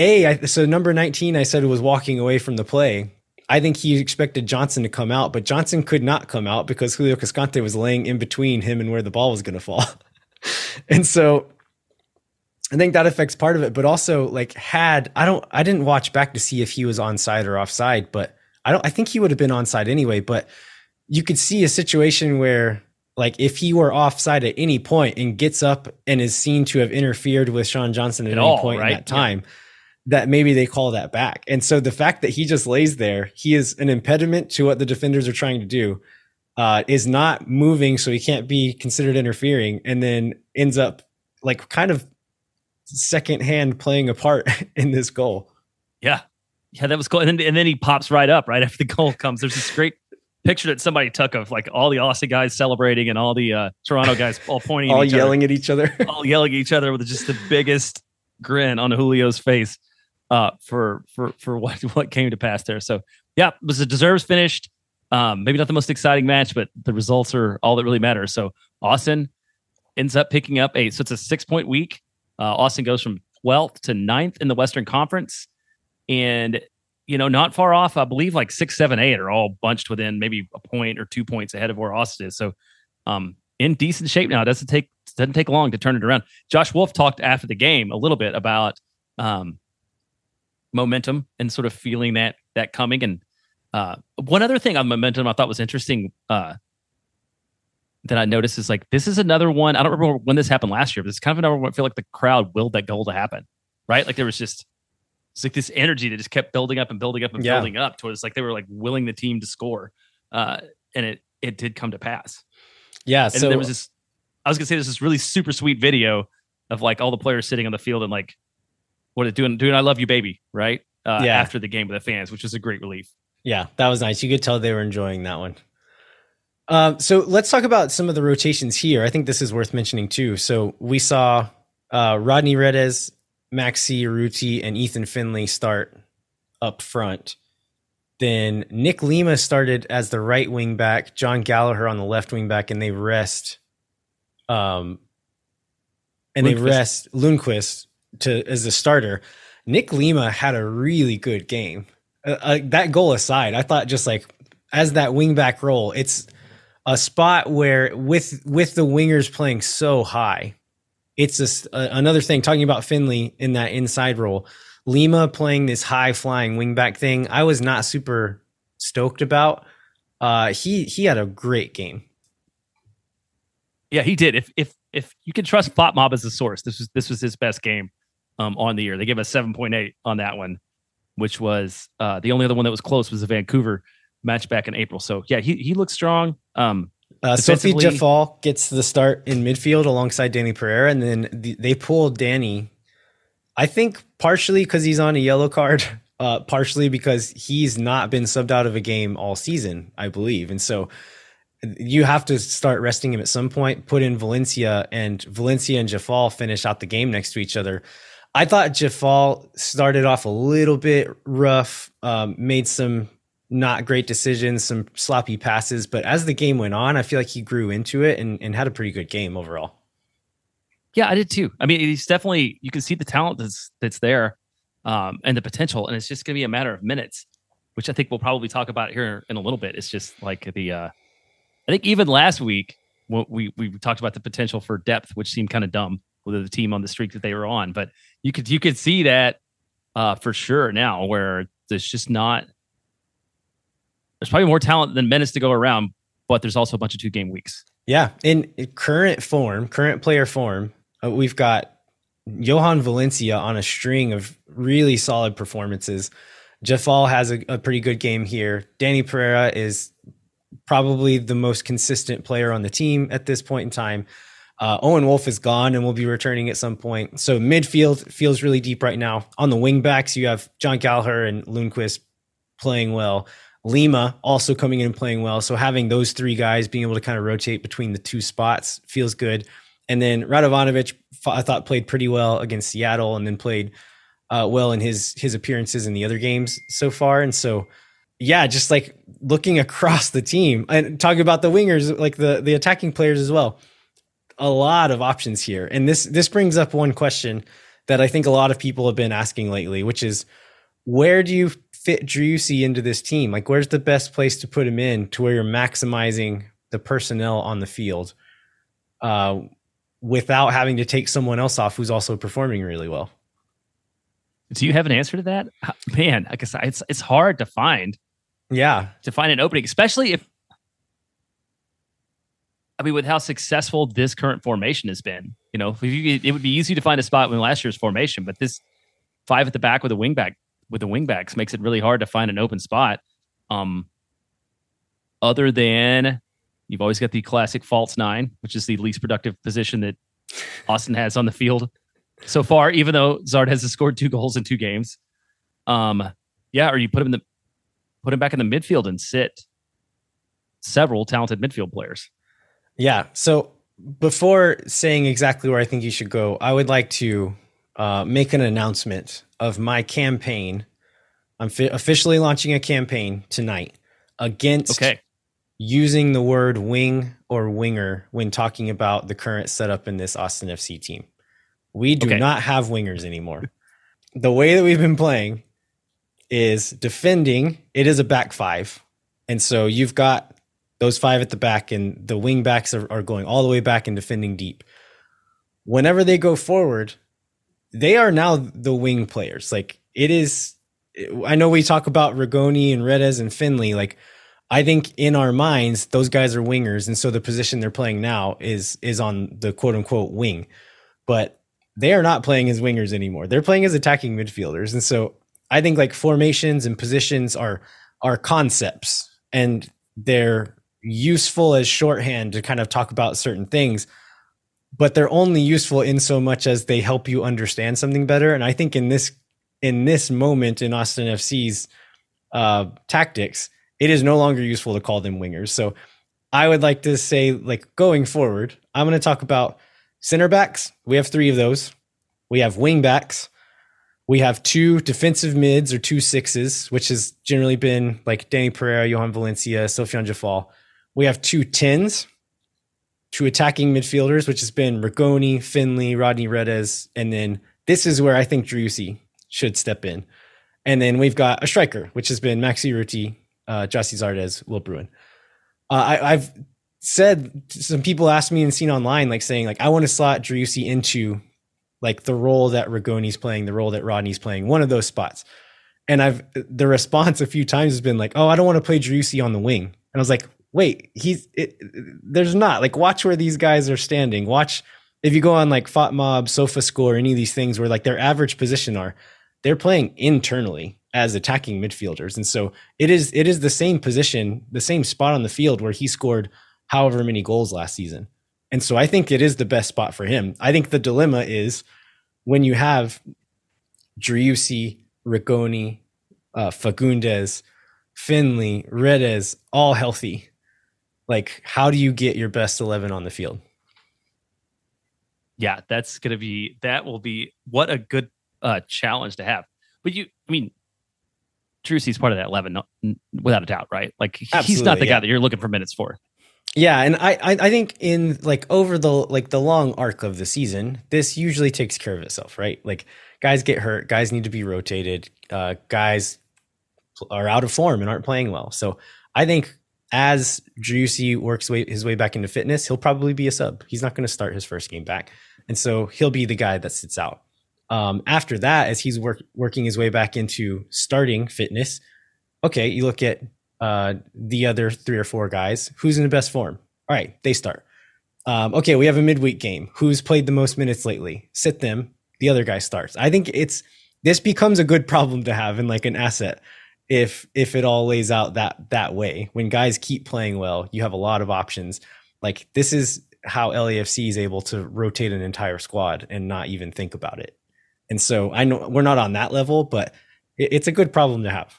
[SPEAKER 1] A, I, so number 19, I said was walking away from the play. I think he expected Johnson to come out, but Johnson could not come out because Julio Cascante was laying in between him and where the ball was going to fall. [laughs] and so I think that affects part of it, but also like had I don't I didn't watch back to see if he was onside or offside, but I don't I think he would have been onside anyway, but you could see a situation where like if he were offside at any point and gets up and is seen to have interfered with Sean Johnson at, at any all, point right? in that time, yeah. That maybe they call that back. And so the fact that he just lays there, he is an impediment to what the defenders are trying to do. Uh, is not moving, so he can't be considered interfering, and then ends up like kind of second hand playing a part [laughs] in this goal.
[SPEAKER 2] Yeah. Yeah, that was cool. And then, and then he pops right up right [laughs] after the goal comes. There's this great picture that somebody took of like all the Aussie guys celebrating and all the uh, Toronto guys all pointing,
[SPEAKER 1] all
[SPEAKER 2] at
[SPEAKER 1] yelling
[SPEAKER 2] other,
[SPEAKER 1] at each other,
[SPEAKER 2] all yelling at each other with just the biggest grin on Julio's face uh, for for for [laughs] what what came to pass there. So yeah, was a Zardes finished. Um, maybe not the most exciting match, but the results are all that really matters. So Austin ends up picking up a so it's a six point week. Uh, Austin goes from 12th to 9th in the Western Conference. And, you know, not far off, I believe like six, seven, eight are all bunched within maybe a point or two points ahead of where Austin is. So, um, in decent shape now. It doesn't take doesn't take long to turn it around. Josh Wolff talked after the game a little bit about um, momentum and sort of feeling that that coming. And uh, one other thing on momentum I thought was interesting uh, that I noticed is like this is another one. I don't remember when this happened last year, but it's kind of another one. I feel like the crowd willed that goal to happen, right? Like there was just it's like this energy that just kept building up and building up and yeah. building up towards like they were like willing the team to score, uh, and it it did come to pass.
[SPEAKER 1] Yeah.
[SPEAKER 2] And
[SPEAKER 1] so
[SPEAKER 2] there was this. I was gonna say there's this really super sweet video of like all the players sitting on the field and like what it doing doing I love you baby right uh, yeah. after the game with the fans, which was a great relief.
[SPEAKER 1] Yeah, that was nice. You could tell they were enjoying that one. Um, so let's talk about some of the rotations here. I think this is worth mentioning too. So we saw uh, Rodney Redes, Maxi Urruti, and Ethan Finlay start up front. Then Nick Lima started as the right wing back, Jon Gallagher on the left wing back, and they rest, um, and they rest Lundqvist to as a starter. Nick Lima had a really good game. Uh, uh, that goal aside, I thought just like as that wing back role, it's a spot where with with the wingers playing so high, it's just uh, another thing. Talking about Finlay in that inside role, Lima playing this high flying wingback thing. I was not super stoked about. Uh, he he had a great game.
[SPEAKER 2] Yeah, he did. If if if you can trust FotMob as a source, this was this was his best game um, on the year. They gave us seven point eight on that one, which was uh, the only other one that was close was the Vancouver match back in April. So yeah, he he looks strong. Um,
[SPEAKER 1] uh, Sofiane Djeffal gets the start in midfield alongside Dani Pereira, and then the, they pulled Dani. I think partially because he's on a yellow card, [laughs] uh, partially because he's not been subbed out of a game all season, I believe, and so you have to start resting him at some point. Put in Valencia, and Valencia and Djeffal finish out the game next to each other. I thought Djeffal started off a little bit rough, um, made some not great decisions, some sloppy passes. But as the game went on, I feel like he grew into it and, and had a pretty good game overall.
[SPEAKER 2] Yeah, I did too. I mean, he's definitely you can see the talent that's that's there, um, and the potential, and it's just going to be a matter of minutes, which I think we'll probably talk about here in a little bit. It's just like the, uh, I think even last week we we talked about the potential for depth, which seemed kind of dumb with the team on the streak that they were on, but you could you could see that uh, for sure now, where there's just not there's probably more talent than Menace to go around, but there's also a bunch of two game weeks.
[SPEAKER 1] Yeah, in current form, current player form, uh, we've got Jhojan Valencia on a string of really solid performances. Djeffal has a, a, pretty good game here. Dani Pereira is probably the most consistent player on the team at this point in time. Uh, Owen Wolff is gone and will be returning at some point. So midfield feels really deep right now. On the wing backs, you have Jon Gallagher and Lundqvist playing well. Lima also coming in and playing well. So having those three guys being able to kind of rotate between the two spots feels good. And then Radovanovic, I thought played pretty well against Seattle, and then played uh, well in his his appearances in the other games so far. And so, yeah, just like looking [laughs] across the team and talking about the wingers, like the the attacking players as well. A lot of options here, and this this brings up one question that I think a lot of people have been asking lately, which is where do you fit Driussi into this team? Like, where's the best place to put him in to where you're maximizing the personnel on the field uh, without having to take someone else off who's also performing really well?
[SPEAKER 2] Do you have an answer to that? Man, I guess it's it's hard to find.
[SPEAKER 1] Yeah,
[SPEAKER 2] to find an opening, especially if I mean, with how successful this current formation has been, you know, it would be easy to find a spot in last year's formation, but this five at the back with a wingback with the wingbacks makes it really hard to find an open spot. Um, other than you've always got the classic false nine, which is the least productive position that Austin has on the field so far, even though Zard has scored two goals in two games. Um, yeah, or you put him in the put him back in the midfield and sit several talented midfield players.
[SPEAKER 1] Yeah. So before saying exactly where I think you should go, I would like to uh, make an announcement of my campaign. I'm fi- officially launching a campaign tonight against
[SPEAKER 2] okay.
[SPEAKER 1] using the word wing or winger when talking about the current setup in this Austin FC team. We do okay. not have wingers anymore. the way that we've been playing is defending, it is a back five. And so you've got those five at the back, and the wing backs are, are going all the way back and defending deep. Whenever they go forward, they are now the wing players. Like it is, I know we talk about Rigoni and Redes and Finlay. Like I think in our minds, those guys are wingers, and so the position they're playing now is is on the quote unquote wing. But they are not playing as wingers anymore. They're playing as attacking midfielders, and so I think like formations and positions are are concepts, and they're useful as shorthand to kind of talk about certain things but they're only useful in so much as they help you understand something better. And I think in this in this moment in Austin FC's uh, tactics, it is no longer useful to call them wingers. So I would like to say, like going forward, I'm going to talk about center backs. We have three of those. We have wing backs. We have two defensive mids or two sixes, which has generally been like Dani Pereira, Jhojan Valencia, Sofiane Djeffal. We have two tens, two attacking midfielders, which has been Rigoni, Finlay, Rodney Redes, and then this is where I think Driussi should step in. And then we've got a striker, which has been Maxi Urruti, uh, Gyasi Zardes, Will Bruin. Uh, I, have said some people asked me and seen online, like saying like I want to slot Driussi into like the role that Rigoni's playing, the role that Rodney's playing, one of those spots. And I've the response a few times has been like, "Oh, I don't want to play Driussi on the wing." And I was like, wait, he's it, there's not like watch where these guys are standing. Watch if you go on like FotMob, SofaScore, any of these things where like their average position are, they're playing internally as attacking midfielders, and so it is it is the same position, the same spot on the field where he scored however many goals last season. And so I think it is the best spot for him. I think the dilemma is when you have Driussi, Rigoni, uh, Fagundez, Finlay, Redes, all healthy like how do you get your best 11 on the field?
[SPEAKER 2] Yeah that's gonna be that will be what a good uh challenge to have. But you i mean Driussi's part of that 11 no, without a doubt right? Like Absolutely, he's not the yeah. guy that you're looking for minutes for.
[SPEAKER 1] Yeah and I, I i think in like over the like the long arc of the season this usually takes care of itself right? Like guys get hurt guys need to be rotated uh guys are out of form and aren't playing well. So i think as Driussi works way, his way back into fitness, he'll probably be a sub. He's not going to start his first game back, and so he'll be the guy that sits out. Um, after that, as he's work, working his way back into starting fitness, okay, you look at uh, the other three or four guys. Who's in the best form? All right, they start. Um, okay, we have a midweek game. Who's played the most minutes lately? Sit them. The other guy starts. I think it's this becomes a good problem to have and like an asset if if it all lays out that that way. When guys keep playing well, you have a lot of options. Like this is how LAFC is able to rotate an entire squad and not even think about it. And so I know we're not on that level, but it, it's a good problem to have.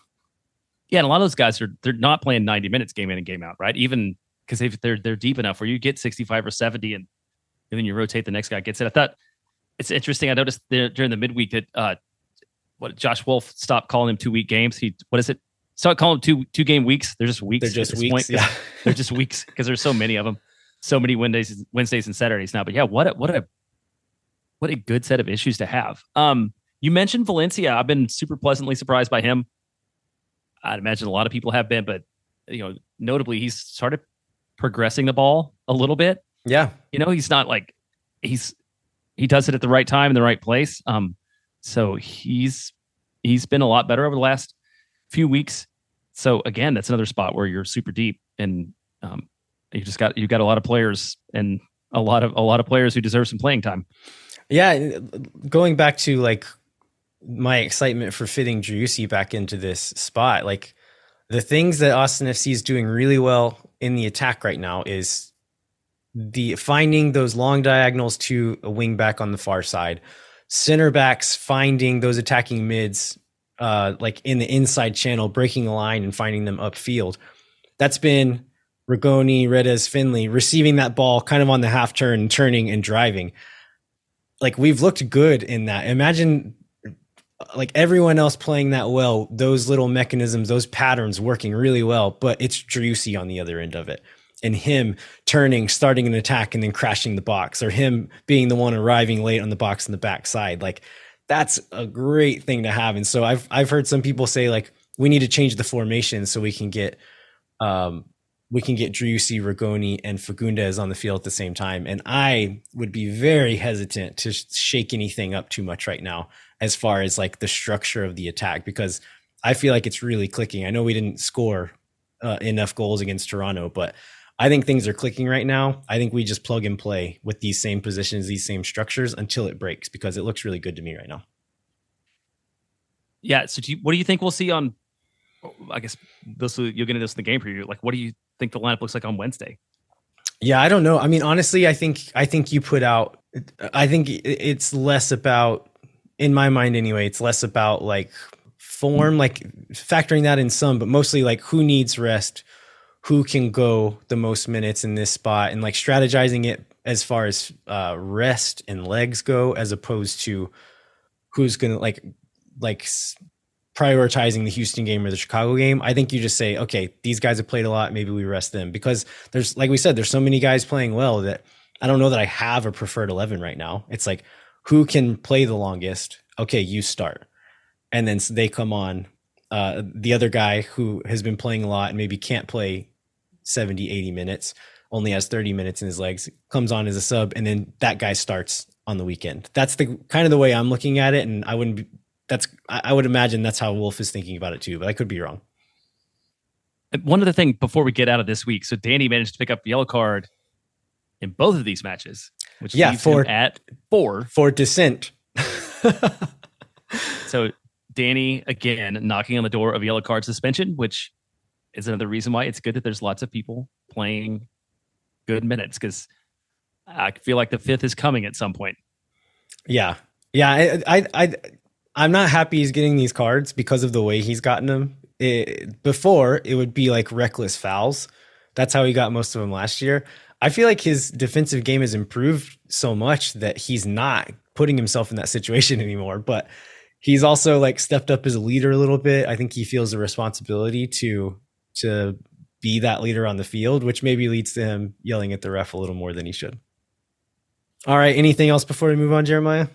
[SPEAKER 2] Yeah, and a lot of those guys are they're not playing 90 minutes game in and game out, right? Even because if they're they're deep enough where you get 65 or 70 and, and then you rotate the next guy gets it. I thought it's interesting. I noticed there, during the midweek that uh, what Josh Wolff stopped calling him two week games. He what is it? Start calling them two two game weeks. They're just weeks.
[SPEAKER 1] They're just weeks. Yeah. [laughs]
[SPEAKER 2] They're just weeks because there's so many of them. So many Wednesdays, Wednesdays and Saturdays now. But yeah, what a what a what a good set of issues to have. Um, you mentioned Valencia. I've been super pleasantly surprised by him. I'd imagine a lot of people have been, but you know, notably he's started progressing the ball a little bit.
[SPEAKER 1] Yeah.
[SPEAKER 2] You know, he's not like he's he does it at the right time in the right place. Um, so he's he's been a lot better over the last few weeks. So again, that's another spot where you're super deep and um, you just got you got a lot of players and a lot of a lot of players who deserve some playing time.
[SPEAKER 1] Yeah, going back to like my excitement for fitting Driussi back into this spot, like the things that Austin FC is doing really well in the attack right now is the finding those long diagonals to a wing back on the far side, center backs finding those attacking mids, uh, like in the inside channel, breaking a line and finding them upfield. That's been Rigoni, Redes, Finlay receiving that ball kind of on the half turn, turning and driving. Like we've looked good in that. Imagine like everyone else playing that well, those little mechanisms, those patterns working really well, but it's Driussi on the other end of it. And him turning, starting an attack and then crashing the box, or him being the one arriving late on the box in the backside. Like that's a great thing to have. And so I've I've heard some people say like we need to change the formation so we can get um we can get Driussi, Rigoni, and Fagundez on the field at the same time. And I would be very hesitant to shake anything up too much right now as far as like the structure of the attack because I feel like it's really clicking. I know we didn't score uh, enough goals against Toronto, but I think things are clicking right now. I think we just plug and play with these same positions, these same structures until it breaks because it looks really good to me right now.
[SPEAKER 2] Yeah. So, do you, what do you think we'll see on? I guess this you'll get into this in the game preview. Like, what do you think the lineup looks like on Wednesday?
[SPEAKER 1] Yeah, I don't know. I mean, honestly, I think I think you put out. I think it's less about, in my mind anyway, it's less about like form, like factoring that in some, but mostly like who needs rest, who can go the most minutes in this spot, and like strategizing it as far as uh, rest and legs go, as opposed to who's gonna like like prioritizing the Houston game or the Chicago game. I think you just say, okay, these guys have played a lot. Maybe we rest them because there's, like we said, there's so many guys playing well that I don't know that I have a preferred 11 right now. It's like, who can play the longest? Okay, you start. And then they come on. Uh, the other guy who has been playing a lot and maybe can't play 70, 80 minutes, only has 30 minutes in his legs, comes on as a sub, and then that guy starts on the weekend. That's the kind of the way I'm looking at it. And I wouldn't be, that's I would imagine that's how Wolff is thinking about it too, but I could be wrong.
[SPEAKER 2] One other thing before we get out of this week, so Dani managed to pick up the yellow card in both of these matches, which yeah, for at four
[SPEAKER 1] for dissent. [laughs]
[SPEAKER 2] so Dani again knocking on the door of yellow card suspension, which is another reason why it's good that there's lots of people playing good minutes because I feel like the fifth is coming at some point.
[SPEAKER 1] Yeah, yeah. I, I, I I'm not happy he's getting these cards because of the way he's gotten them. It, before it would be like reckless fouls. That's how he got most of them last year. I feel like his defensive game has improved so much that he's not putting himself in that situation [laughs] anymore. But he's also like stepped up as a leader a little bit. I think he feels the responsibility to to be that leader on the field, which maybe leads to him yelling at the ref a little more than he should. All right. Anything else before we move on, Jeremiah?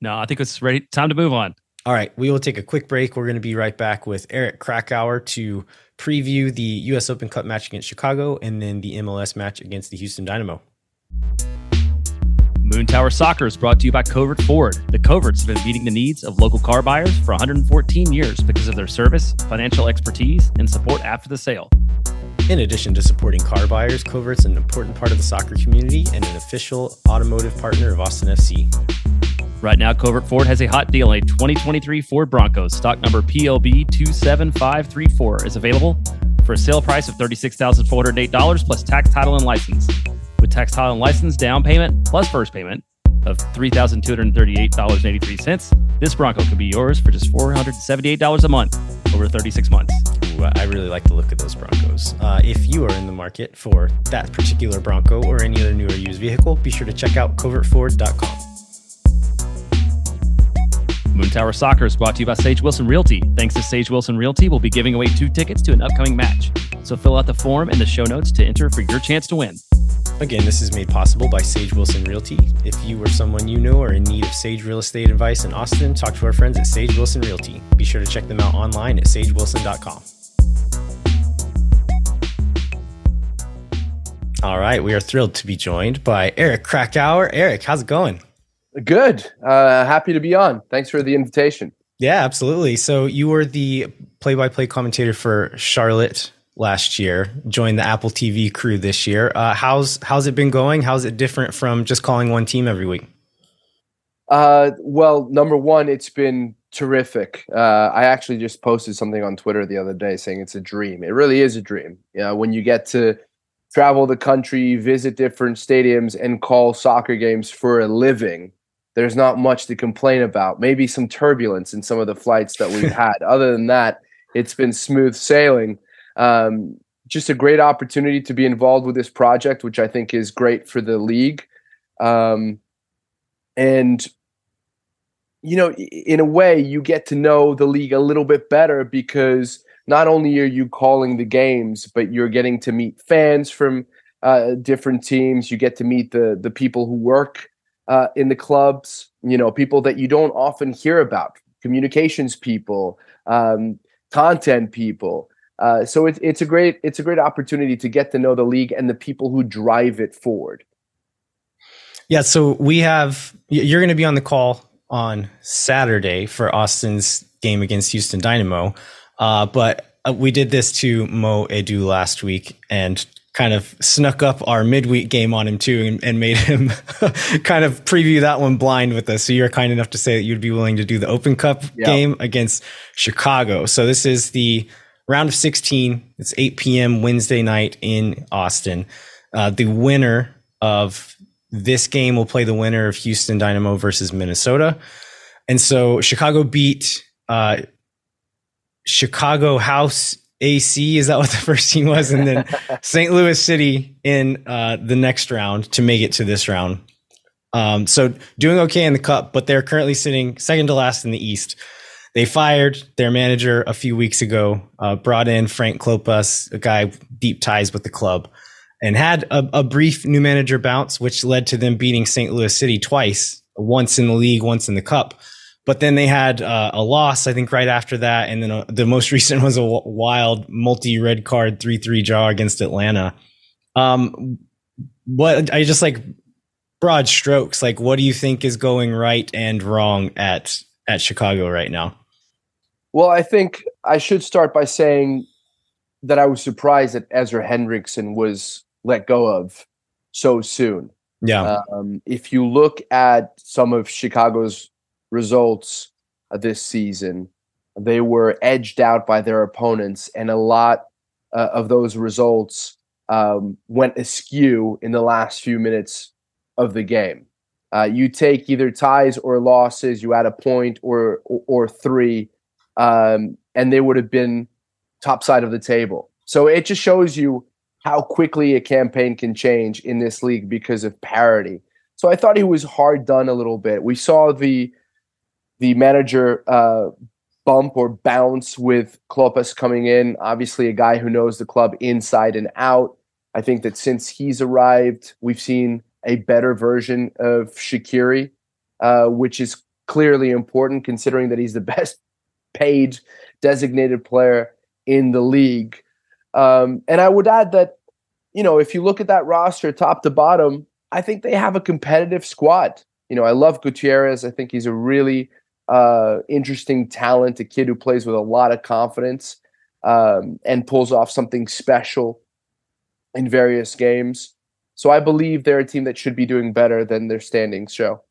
[SPEAKER 2] No, I think it's ready. Time to move on.
[SPEAKER 1] All right, we will take a quick break. We're going to be right back with Eric Krakauer to preview the U.S. Open Cup match against Chicago and then the MLS match against the Houston Dynamo.
[SPEAKER 2] Moon Tower Soccer is brought to you by Covert Ford. The Coverts have been meeting the needs of local car buyers for 114 years because of their service, financial expertise, and support after the sale.
[SPEAKER 1] In addition to supporting car buyers, Covert's an important part of the soccer community and an official automotive partner of Austin FC.
[SPEAKER 2] Right now, Covert Ford has a hot deal. A 2023 Ford Bronco. Stock number PLB 27534 is available for a sale price of $36,408 plus tax, title, and license. With tax, title, and license down payment plus first payment of $3,238.83, this Bronco could be yours for just $478 a month over 36 months.
[SPEAKER 1] I really like the look of those Broncos. Uh, if you are in the market for that particular Bronco or any other new or used vehicle, be sure to check out covertford.com.
[SPEAKER 2] Moon Tower Soccer is brought to you by Sage Wilson Realty. Thanks to Sage Wilson Realty, we'll be giving away two tickets to an upcoming match. So fill out the form in the show notes to enter for your chance to win.
[SPEAKER 1] Again, this is made possible by Sage Wilson Realty. If you or someone you know are in need of Sage real estate advice in Austin, talk to our friends at Sage Wilson Realty. Be sure to check them out online at sagewilson.com. All right, we are thrilled to be joined by Eric Krakauer. Eric, how's it going?
[SPEAKER 3] Good. Uh, happy to be on. Thanks for the invitation.
[SPEAKER 1] Yeah, absolutely. So you were the play-by-play commentator for Charlotte last year. Joined the Apple TV crew this year. Uh, how's how's it been going? How's it different from just calling one team every week?
[SPEAKER 3] Uh, well, number one, it's been terrific. Uh, I actually just posted something on Twitter the other day saying it's a dream. It really is a dream. You know, when you get to travel the country, visit different stadiums, and call soccer games for a living there's not much to complain about. Maybe some turbulence in some of the flights that we've [laughs] had. Other than that, it's been smooth sailing. Um, just a great opportunity to be involved with this project, which I think is great for the league. Um, and you know, in a way, you get to know the league a little bit better because not only are you calling the games, but you're getting to meet fans from uh, different teams. You get to meet the the people who work uh, in the clubs, you know, people that you don't often hear about, communications people, um, content people. Uh, so it's it's a great it's a great opportunity to get to know the league and the people who drive it forward.
[SPEAKER 1] Yeah, so we have you're going to be on the call on Saturday for Austin's game against Houston Dynamo, uh, but uh, we did this to Mo Edu last week, and kind of snuck up our midweek game on him too and, and made him [laughs] kind of preview that one blind with us. So you're kind enough to say that you'd be willing to do the Open Cup game against Chicago. So this is the round of 16. It's 8 p.m. Wednesday night in Austin. Uh, the winner of this game will play the winner of Houston Dynamo versus Minnesota. And so Chicago beat uh, Chicago House AC. Is that what the [laughs] first team was? And then [laughs] St. Louis City in uh, the next round to make it to this round. Um, so doing okay in the cup, but they're currently sitting second to last in the East. They fired their manager a few weeks ago, uh, brought in Frank Klopas, a guy deep ties with the club, and had a, a brief new manager bounce, which led to them beating St. Louis City twice, once in the league, once in the cup. But then they had uh, a loss, I think, right after that, and then uh, the most [laughs] recent was a w- wild multi red card three three draw against Atlanta. Um, what I just like broad strokes. Like, what do you think is going right and wrong at at Chicago right now?
[SPEAKER 3] Well, I think I should start by saying that I was surprised that Ezra Hendrickson was let go of so soon.
[SPEAKER 1] Yeah.
[SPEAKER 3] Um, if you look at some of Chicago's results this season, they were edged out by their opponents, and a lot uh, of those results um, went askew in the last few minutes of the game. Uh, you take either ties or losses, you add a point or or, or three, um, and they would have been top side of the table. So it just shows you how quickly a campaign can change in this league because of parity. So I thought he was hard done a little bit. We saw the the manager uh, bump or bounce with Klopas coming in. Obviously, a guy who knows the club inside and out. I think that since he's arrived, we've seen a better version of Shaqiri, uh, which is clearly important considering that he's the [laughs] best paid designated player in the league. Um, and I would add that, you know, if you look at that roster top to bottom, I think they have a competitive squad. You know, I love Gutierrez. I think he's a really uh, interesting talent, a kid who plays with a lot of confidence um, and pulls off something special in various games. So I believe they're a team that should be doing better than their standings show.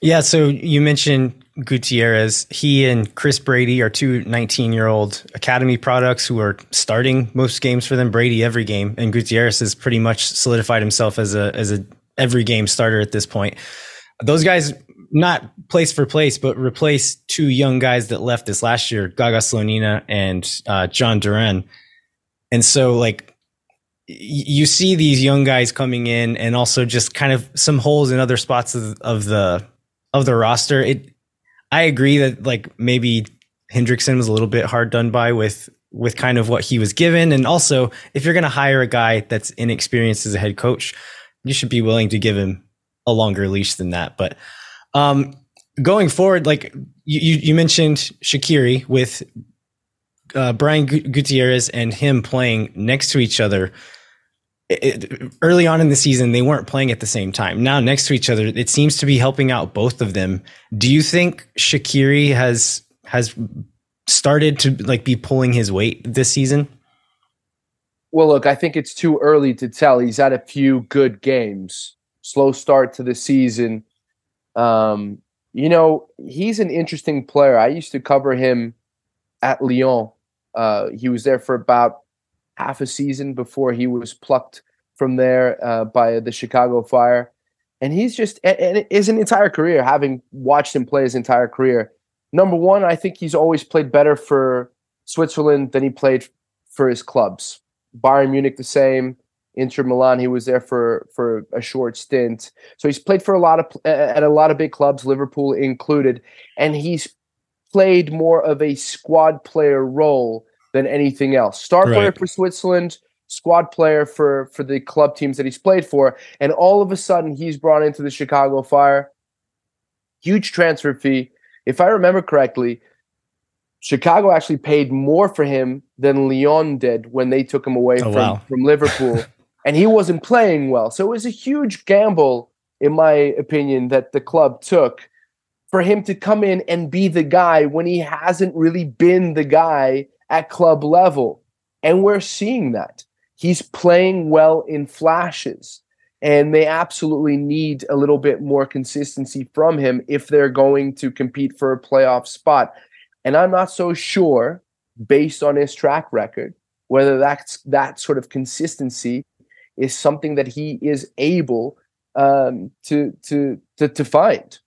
[SPEAKER 1] Yeah, so you mentioned Gutierrez. He and Chris Brady are two 19 year old academy products who are starting most games for them. Brady every game, and Gutierrez has pretty much solidified himself as a as a every game starter at this point. Those guys not place for place, but replace two young guys that left this last year, Gaga Slonina and uh, Jhon Durán. And so, like, you see these young guys coming in, and also just kind of some holes in other spots of, of the of the roster. It, I agree that like maybe Hendrickson was a little bit hard done by with with kind of what he was given, and also if you're going to hire a guy that's inexperienced as a head coach, you should be willing to give him a longer leash than that. But um, going forward, like you, you mentioned Shaqiri with uh, Brian Gutierrez and him playing next to each other. It, early on in the season, they weren't playing at the same time. Now, next to each other, it seems to be helping out both of them. Do you think Shaqiri has has started to like be pulling his weight this season?
[SPEAKER 3] Well, look, I think it's too early to tell. He's had a few good games. Slow start to the season. Um, you know, he's an interesting player. I used to cover him at Lyon. Uh, he was there for about half a season before he was plucked from there uh, by the Chicago Fire. And he's just, and his entire career, having watched him play his entire career, number one, I think he's always played better for Switzerland than he played for his clubs. Bayern Munich, the same. Inter Milan. He was there for for a short stint. So he's played for a lot of at a lot of big clubs, Liverpool included, and he's played more of a squad player role than anything else. Star right. player for Switzerland, squad player for for the club teams that he's played for, and all of a sudden he's brought into the Chicago Fire. Huge transfer fee. If I remember correctly, Chicago actually paid more for him than Lyon did when they took him away oh, from, wow. from Liverpool. [laughs] and he wasn't playing well. So it was a huge gamble, in my opinion, that the club took for him to come in and be the guy when he hasn't really been the guy at club level. And we're seeing that. He's playing well in flashes. And they absolutely need a little bit more consistency from him if they're going to compete for a playoff spot. And I'm not so sure, based on his track record, whether that's that sort of consistency is something that he is able um, to, to to to find.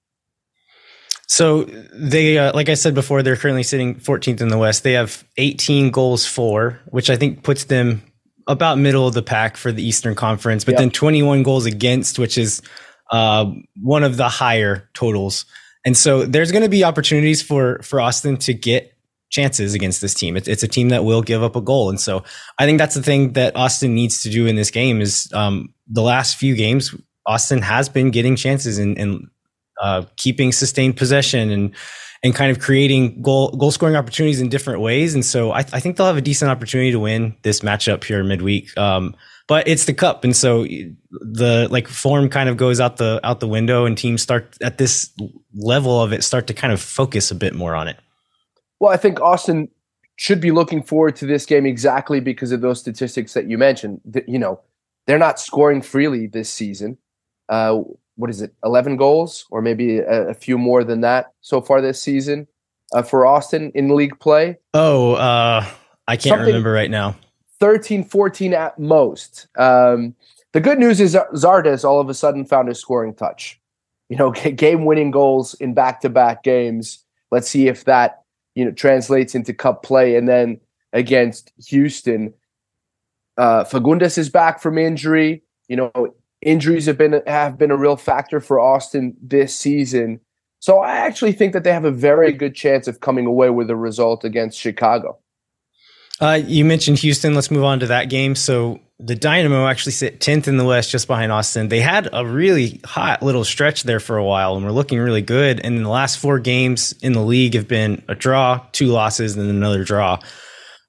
[SPEAKER 1] So they, uh, like I said before, they're currently sitting 14th in the West. They have 18 goals for, which I think puts them about middle of the pack for the Eastern Conference. But yep. then 21 goals against, which is uh, one of the higher totals. And so there's going to be opportunities for for Austin to get chances against this team. It's, it's a team that will give up a goal. And so I think that's the thing that Austin needs to do in this game is um, the last few games, Austin has been getting chances and, and uh, keeping sustained possession and and kind of creating goal goal scoring opportunities in different ways. And so I, I think they'll have a decent opportunity to win this matchup here midweek. Um, but it's the cup, and so the like form kind of goes out the out the window, and teams start at this level of it start to kind of focus a bit more on it.
[SPEAKER 3] Well, I think Austin should be looking forward to this game exactly because of those statistics that you mentioned. That, you know, they're not scoring freely this season. Uh, what is it? Eleven goals, or maybe a, a few more than that so far this season uh, for Austin in league play.
[SPEAKER 1] Oh, uh, I can't Something remember right now.
[SPEAKER 3] 13, 14 at most. Um, the good news is Zardes all of a sudden found a scoring touch. You know, [laughs] game winning goals in back to back games. Let's see if that you know translates into cup play. And then against Houston, uh, Fagundez is back from injury. You know, injuries have been have been a real factor for Austin this season. So I actually think that they have a very good chance of coming away with a result against Chicago.
[SPEAKER 1] Uh, you mentioned Houston. Let's move on to that game. So the Dynamo actually sit 10th in the West just behind Austin. They had a really hot little stretch there for a while and were looking really good. And the last four games in the league have been a draw, two losses, and another draw.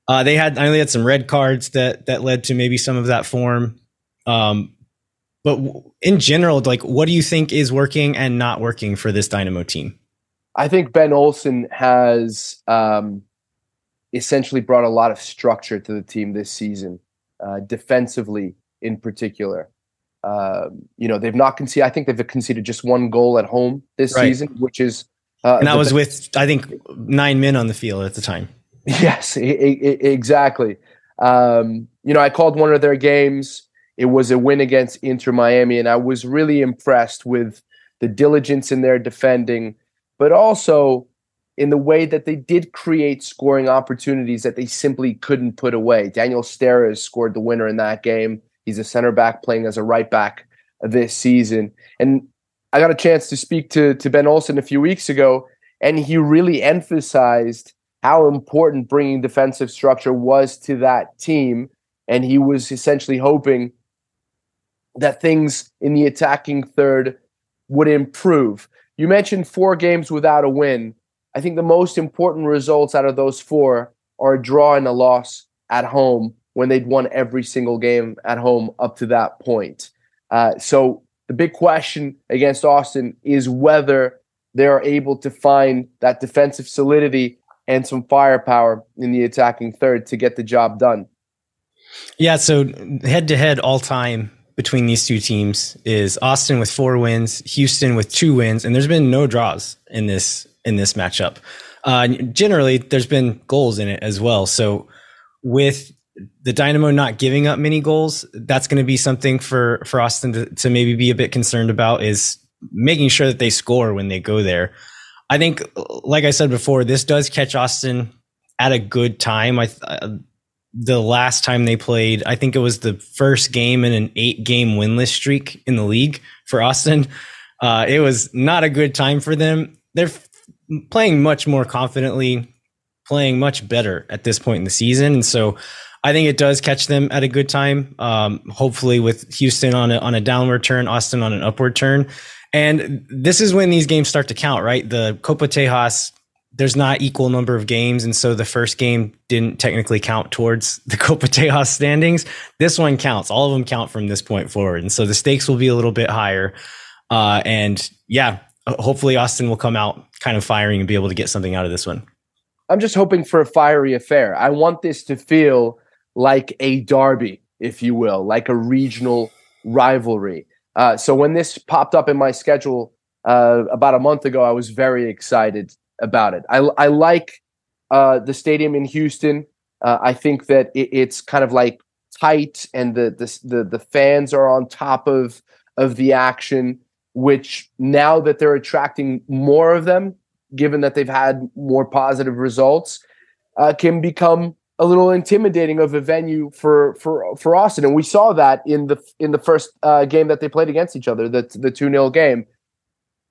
[SPEAKER 1] Uh, they had, I only had some red cards that, that led to maybe some of that form. Um, but in general, like, what do you think is working and not working for this Dynamo team?
[SPEAKER 3] I think Ben Olsen has um, essentially brought a lot of structure to the team this season uh, defensively in particular. Uh, you know, they've not conceded. I think they've conceded just one goal at home this right. season, which is
[SPEAKER 1] uh, and that was with I think nine men on the field at the time.
[SPEAKER 3] Yes, I- I- exactly. Um, you know, I called one of their games. It was a win against Inter Miami, and I was really impressed with the diligence in their defending, but also in the way that they did create scoring opportunities that they simply couldn't put away. Daniel Steres scored the winner in that game. He's a center back playing as a right back this season. And I got a chance to speak to, to Ben Olsen a few weeks ago, and he really emphasized how important bringing defensive structure was to that team. And he was essentially hoping that things in the attacking third would improve. You mentioned four games without a win. I think the most important results out of those four are a draw and a loss at home when they'd won every single game at home up to that point. Uh, so the big question against Austin is whether they are able to find that defensive solidity and some firepower in the attacking third to get the job done.
[SPEAKER 1] Yeah, so head to head all time between these two teams is Austin with four wins, Houston with two wins, and there's been no draws in this in this matchup. Uh, generally, there's been goals in it as well. So with the Dynamo not giving up many goals, that's going to be something for for Austin to, to maybe be a bit concerned about is making sure that they score when they go there. I think, like I said before, this does catch Austin at a good time. I uh, the last time they played, I think it was the first game in an eight game winless streak in the league for Austin. Uh, it was not a good time for them. They're playing much more confidently, playing much better at this point in the season, and so I think it does catch them at a good time. Um, hopefully, with Houston on a, on a downward turn, Austin on an upward turn. And this is when these games start to count, right? The Copa Tejas, there's not equal number of games. And so the first game didn't technically count towards the [laughs] Copa Tejas standings. This one counts. All of them count from this point forward. And so the stakes will be a little bit higher. Uh, and yeah, hopefully Austin will come out kind of firing and be able to get something out of this one.
[SPEAKER 3] I'm just hoping for a fiery affair. I want this to feel like a derby, if you will, like a regional rivalry. Uh, so when this popped up in my schedule uh, about a month ago, I was very excited about it. I, I like uh, the stadium in Houston. Uh, I think that it, it's kind of like tight, and the, the the the fans are on top of of the action. Which now that they're attracting more of them, given that they've had more positive results, uh, can become a little intimidating of a venue for for for Austin, and we saw that in the in the first uh, game that they played against each other, the the two 0 game.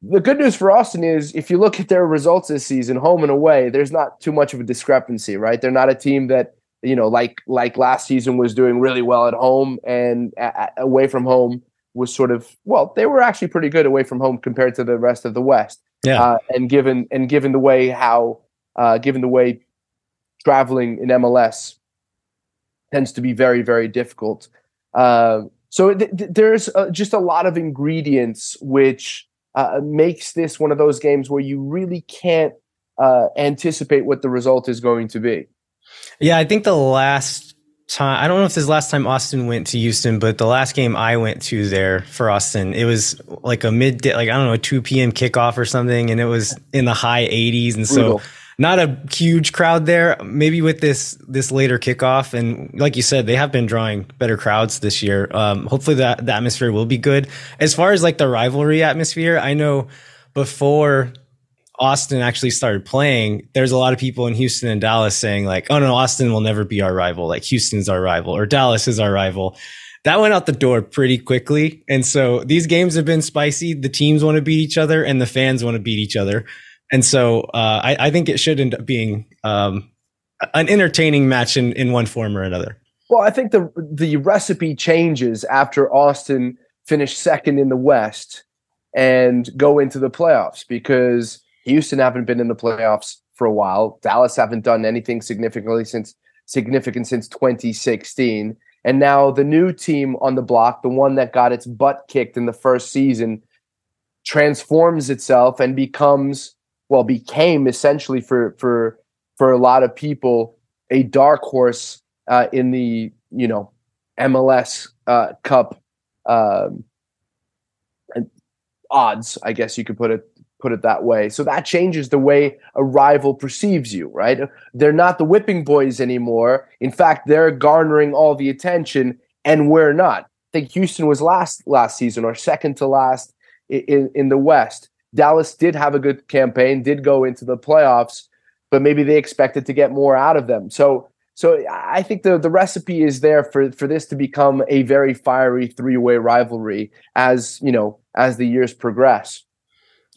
[SPEAKER 3] The good news for Austin is if you look at their results this season, home and away, there's not too much of a discrepancy, right? They're not a team that you know like like last season was doing really well at home and away from home was sort of well, they were actually pretty good away from home compared to the rest of the West.
[SPEAKER 1] Yeah,
[SPEAKER 3] uh, and given and given the way how uh, given the way traveling in MLS tends to be very, very difficult. Uh, so th- th- there's uh, just a lot of ingredients which uh, makes this one of those games where you really can't uh, anticipate what the result is going to be.
[SPEAKER 1] Yeah, I think the last time I don't know if this last time Austin went to Houston, but the last game I went to there for Austin, it was like a midday, like I don't know, two p.m. kickoff or something, and it was in the high 80s, and Brutal. so not a huge crowd there. Maybe with this this later kickoff, and like you said, they have been drawing better crowds this year. Um, hopefully, that the atmosphere will be good. As far as like the rivalry atmosphere, I know before Austin actually started playing, there's a lot of people in Houston and Dallas saying like, "Oh no, Austin will never be our rival. Like Houston's our rival, or Dallas is our rival." That went out the door pretty quickly, and so these games have been spicy. The teams want to beat each other, and the fans want to beat each other. And so uh, I, I, think it should end up being um, an entertaining match in, in one form or another.
[SPEAKER 3] Well, I think the the recipe changes after Austin finished second in the West and go into the playoffs because Houston haven't been in the playoffs for a while. Dallas haven't done anything significantly since significant since 2016. And now the new team on the block, the one that got its butt kicked in the first season, transforms itself and becomes well became essentially for for for a lot of people a dark horse uh, in the you know MLS uh, Cup um, odds, I guess you could put it put it that way. So that changes the way a rival perceives you, right? They're not the whipping boys anymore. In fact, they're garnering all the attention, and we're not. I think Houston was last last season or second to last in, in the West. Dallas did have a good campaign, did go into the playoffs, but maybe they expected to get more out of them. So so I think the the recipe is there for for this to become a very fiery three-way rivalry as, you know, as the years progress.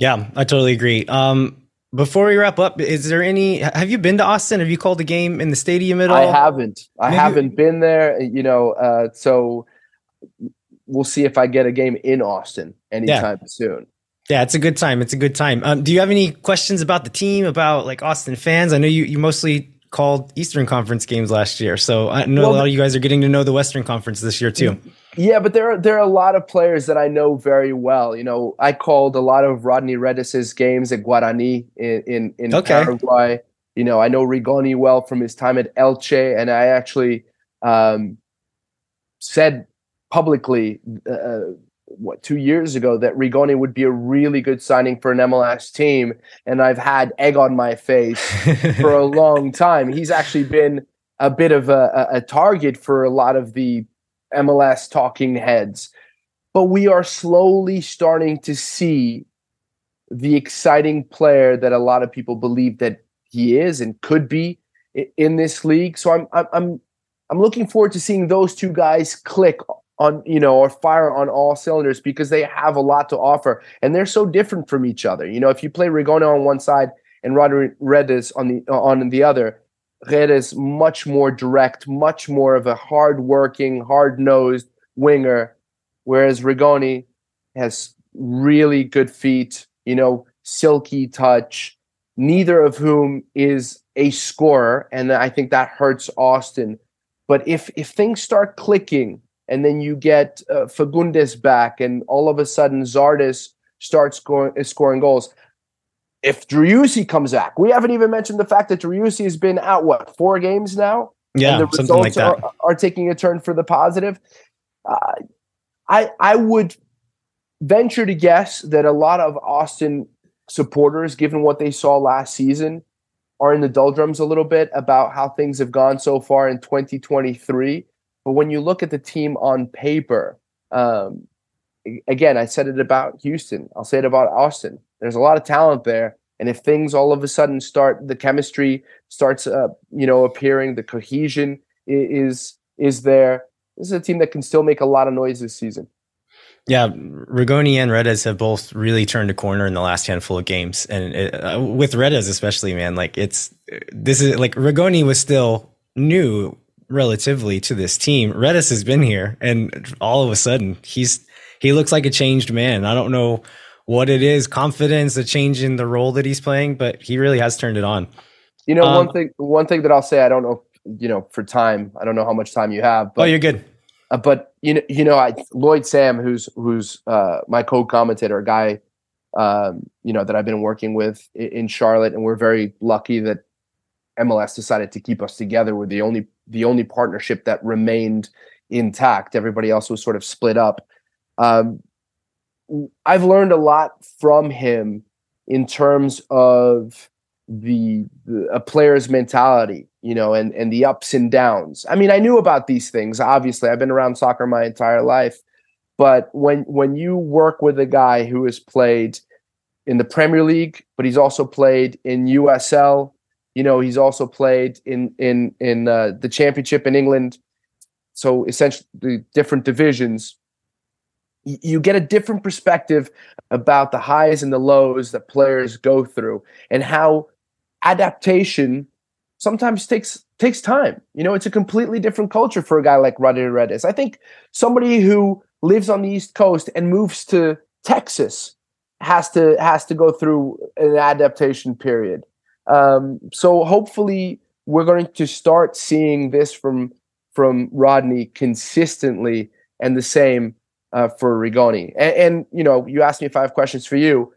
[SPEAKER 1] Yeah, I totally agree. Um before we wrap up, is there any have you been to Austin? Have you called a game in the stadium at all?
[SPEAKER 3] I haven't. I Maybe. haven't been there, you know, uh so we'll see if I get a game in Austin anytime yeah. soon.
[SPEAKER 1] Yeah, it's a good time. It's a good time. Um, do you have any questions about the team, about like Austin fans? I know you, you mostly called Eastern Conference games last year, so I know well, a lot of you guys are getting to know the Western Conference this year too.
[SPEAKER 3] Yeah, but there are there are a lot of players that I know very well. You know, I called a lot of Rodney Redes's games at Guarani in in, in okay. Paraguay. You know, I know Rigoni well from his time at Elche, and I actually um, said publicly uh, what two years ago that Rigoni would be a really good signing for an MLS team, and I've had egg on my face for a [laughs] long time. He's actually been a bit of a, a, target for a lot of the MLS talking heads, but we are slowly starting to see the exciting player that a lot of people believe that he is and could be in this league. So I'm I'm I'm looking forward to seeing those two guys click on you know or fire on all cylinders because they have a lot to offer and they're so different from each other. You know, if you play Rigoni on one side and Rodri Redes on the uh, on the other, Redes much more direct, much more of a hard-working, hard-nosed winger, whereas Rigoni has really good feet. You know, silky touch. Neither of whom is a scorer, and I think that hurts Austin. But if if things start clicking and then you get uh, Fagúndez back, and all of a sudden Zardes starts scoring, scoring goals. If Driussi comes back, we haven't even mentioned the fact that Driussi has been out what four games now.
[SPEAKER 1] Yeah,
[SPEAKER 3] and the
[SPEAKER 1] results like
[SPEAKER 3] are, are, taking a turn for the positive. Uh, I I would venture to guess that a lot of Austin supporters, given what they saw last season, are in the doldrums a little bit about how things have gone so far in 2023 but when you look at the team on paper, um, again, I said it about Houston. I'll say it about Austin. There's a lot of talent there, and if things all of a sudden start, the chemistry starts, uh, you know, appearing, the cohesion is is there. This is a team that can still make a lot of noise this season.
[SPEAKER 1] Yeah, Rigoni and Redes have both really turned a corner in the last handful of games, and it, uh, with Redes especially, man, like it's this is like Rigoni was still new relatively to this team. Redes has been here, and all of a sudden he's he looks like a changed man. I don't know what it is, confidence, a change in the role that he's playing, but he really has turned it on.
[SPEAKER 3] You know, um, one thing one thing that I'll say, I don't know, you know, for time, I don't know how much time you have.
[SPEAKER 1] But, oh, you're good.
[SPEAKER 3] Uh, but you know, you know, I, Lloyd Sam, who's who's uh, my co-commentator, a guy, um, you know, that I've been working with in Charlotte, and we're very lucky that MLS decided to keep us together. We're the only the only partnership that remained intact. Everybody else was sort of split up. Um, I've learned a lot from him in terms of the, the, a player's mentality, you know, and and the ups and downs. I mean, I knew about these things. Obviously, I've been around soccer my entire life, but when when you work with a guy who has played in the Premier League, but he's also played in USL, you know, he's also played in in in uh, the championship in England. So essentially, the different divisions. You get a different perspective about the highs and the lows that players go through, and how adaptation sometimes takes takes time. You know, it's a completely different culture for a guy like Rodri Redes. I think somebody who lives on the East Coast and moves to Texas has to has to go through an adaptation period. Um, so hopefully we're going to start seeing this from from Rodney consistently, and the same uh, for Rigoni. And, and you know, you asked me have questions for you.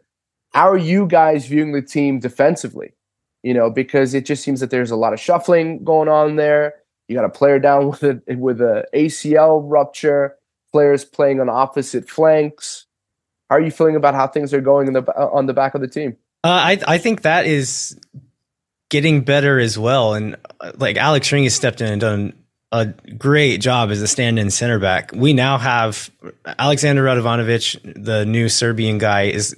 [SPEAKER 3] How are you guys viewing the team defensively? You know, because it just seems that there's a lot of shuffling going on there. You got a player down [laughs] with a with a ACL rupture. Players playing on opposite flanks. How are you feeling about how things are going in the on the back of the team?
[SPEAKER 1] Uh, I I think that is getting better as well. And uh, like Alex Ring has stepped in and done a great job as a stand-in center back. We now have Alexander Radovanovic, the new Serbian guy, is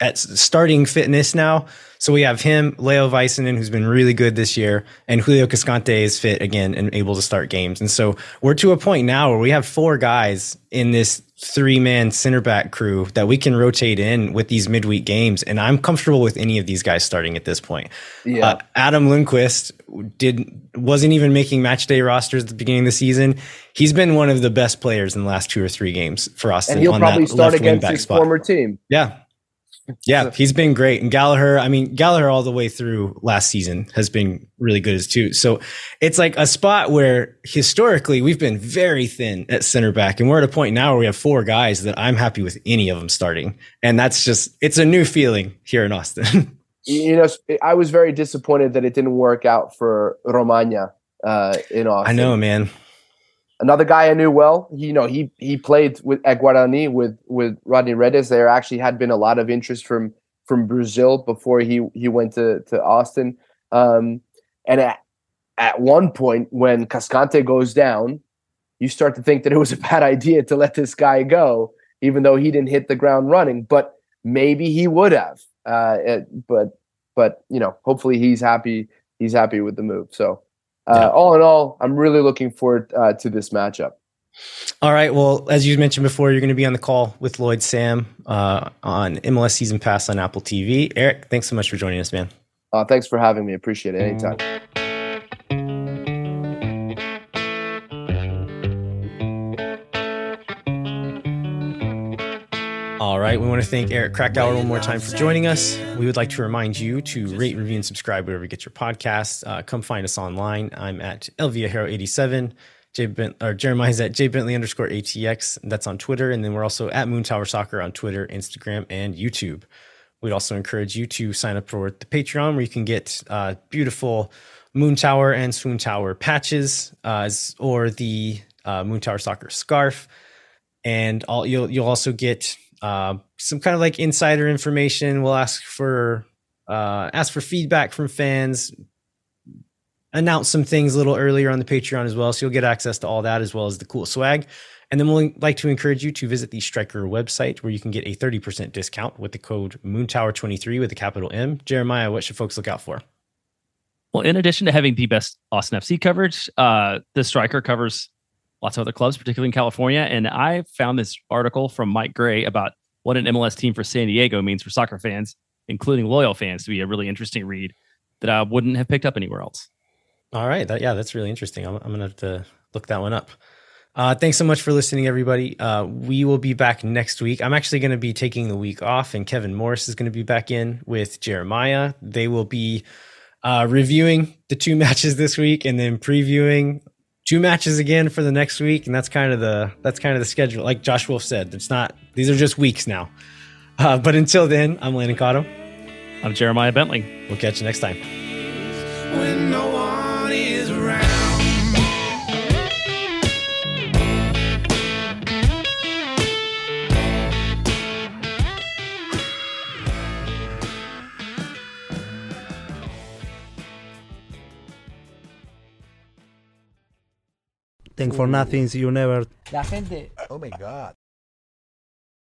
[SPEAKER 1] at starting fitness now. So we have him, Leo Väisänen, who's been really good this year, and Julio Cascante is fit again and able to start games. And so we're to a point now where we have four guys in this three man center back crew that we can rotate in with these midweek games. And I'm comfortable with any of these guys starting at this point. Yeah. Uh, Adam Lundqvist did wasn't even making match day rosters at the beginning of the season. He's been one of the best players in the last two or three games for us.
[SPEAKER 3] And he'll probably start against his spot. former team.
[SPEAKER 1] Yeah. Yeah, he's been great. And Gallagher, I mean, Gallagher all the way through last season has been really good as too. So it's like a spot where historically we've been very thin at center back. And we're at a point now where we have four guys that I'm happy with any of them starting. And that's just, it's a new feeling here in Austin. [laughs]
[SPEAKER 3] you know, I was very disappointed that it didn't work out for Romaña uh, in Austin.
[SPEAKER 1] I know, man
[SPEAKER 3] another guy I knew well. He, you know, he he played with at Guarani with with Rodney Redes. There actually had been a lot of interest from from Brazil before he he went to to Austin. Um, and at at one point when Cascante goes down, you start to think that it was a [laughs] bad idea to let this guy go, even though he didn't hit the ground running. But maybe he would have. Uh, it, but but you know, hopefully he's happy. He's happy with the move. So uh, yeah. all in all, I'm really looking forward uh, to this matchup.
[SPEAKER 1] All right. Well, as you mentioned before, you're going to be on the call with Lloyd Sam uh, on MLS Season Pass on Apple TV. Eric, thanks so much for joining us, man.
[SPEAKER 3] Uh, thanks for having me. Appreciate it. Anytime.
[SPEAKER 1] Right. We want to thank Eric Krakauer one more time for joining us. We would like to remind you to rate, review, and subscribe wherever you get your podcasts. Uh, come find us online. I'm at elviahero87. J ben, or Jeremiah's at jbentley underscore ATX. That's on Twitter. And then we're also at Moon Tower Soccer on Twitter, Instagram, and YouTube. We'd also encourage you to sign up for the Patreon where you can get uh, beautiful Moon Tower and Swoon Tower patches uh, or the uh, Moon Tower Soccer scarf. And all, you'll, you'll also get uh, some kind of like insider information. We'll ask for uh, ask for feedback from fans. Announce some things a little earlier on the Patreon as well, so you'll get access to all that as well as the cool swag. And then we'll like to encourage you to visit the Striker website where you can get a 30% discount with the code Moontower23 with a capital M. Jeremiah, what should folks look out for?
[SPEAKER 2] Well, in addition to having the best Austin FC coverage, uh, the Striker covers lots of other clubs, particularly in California. And I found this article from Mike Gray about what an MLS team for San Diego means for soccer fans, including loyal fans, to be a really interesting read that I wouldn't have picked up anywhere else.
[SPEAKER 1] All right. That, yeah, that's really interesting. I'm, I'm going to have to look that one up. Uh, thanks so much for listening, everybody. Uh, we will be back next week. I'm actually going to be taking the week off, and Kevin Morris is going to be back in with Jeremiah. They will be uh, reviewing the two [laughs] matches this week and then previewing two matches again for the next week, and that's kind of the that's kind of the schedule. Like Josh Wolff said, it's not these are just weeks now. Uh, but until then, I'm Landon Cotto.
[SPEAKER 2] I'm Jeremiah Bentley.
[SPEAKER 1] We'll catch you next time.
[SPEAKER 4] Thank for nothing, you never.
[SPEAKER 5] La gente. Oh my God.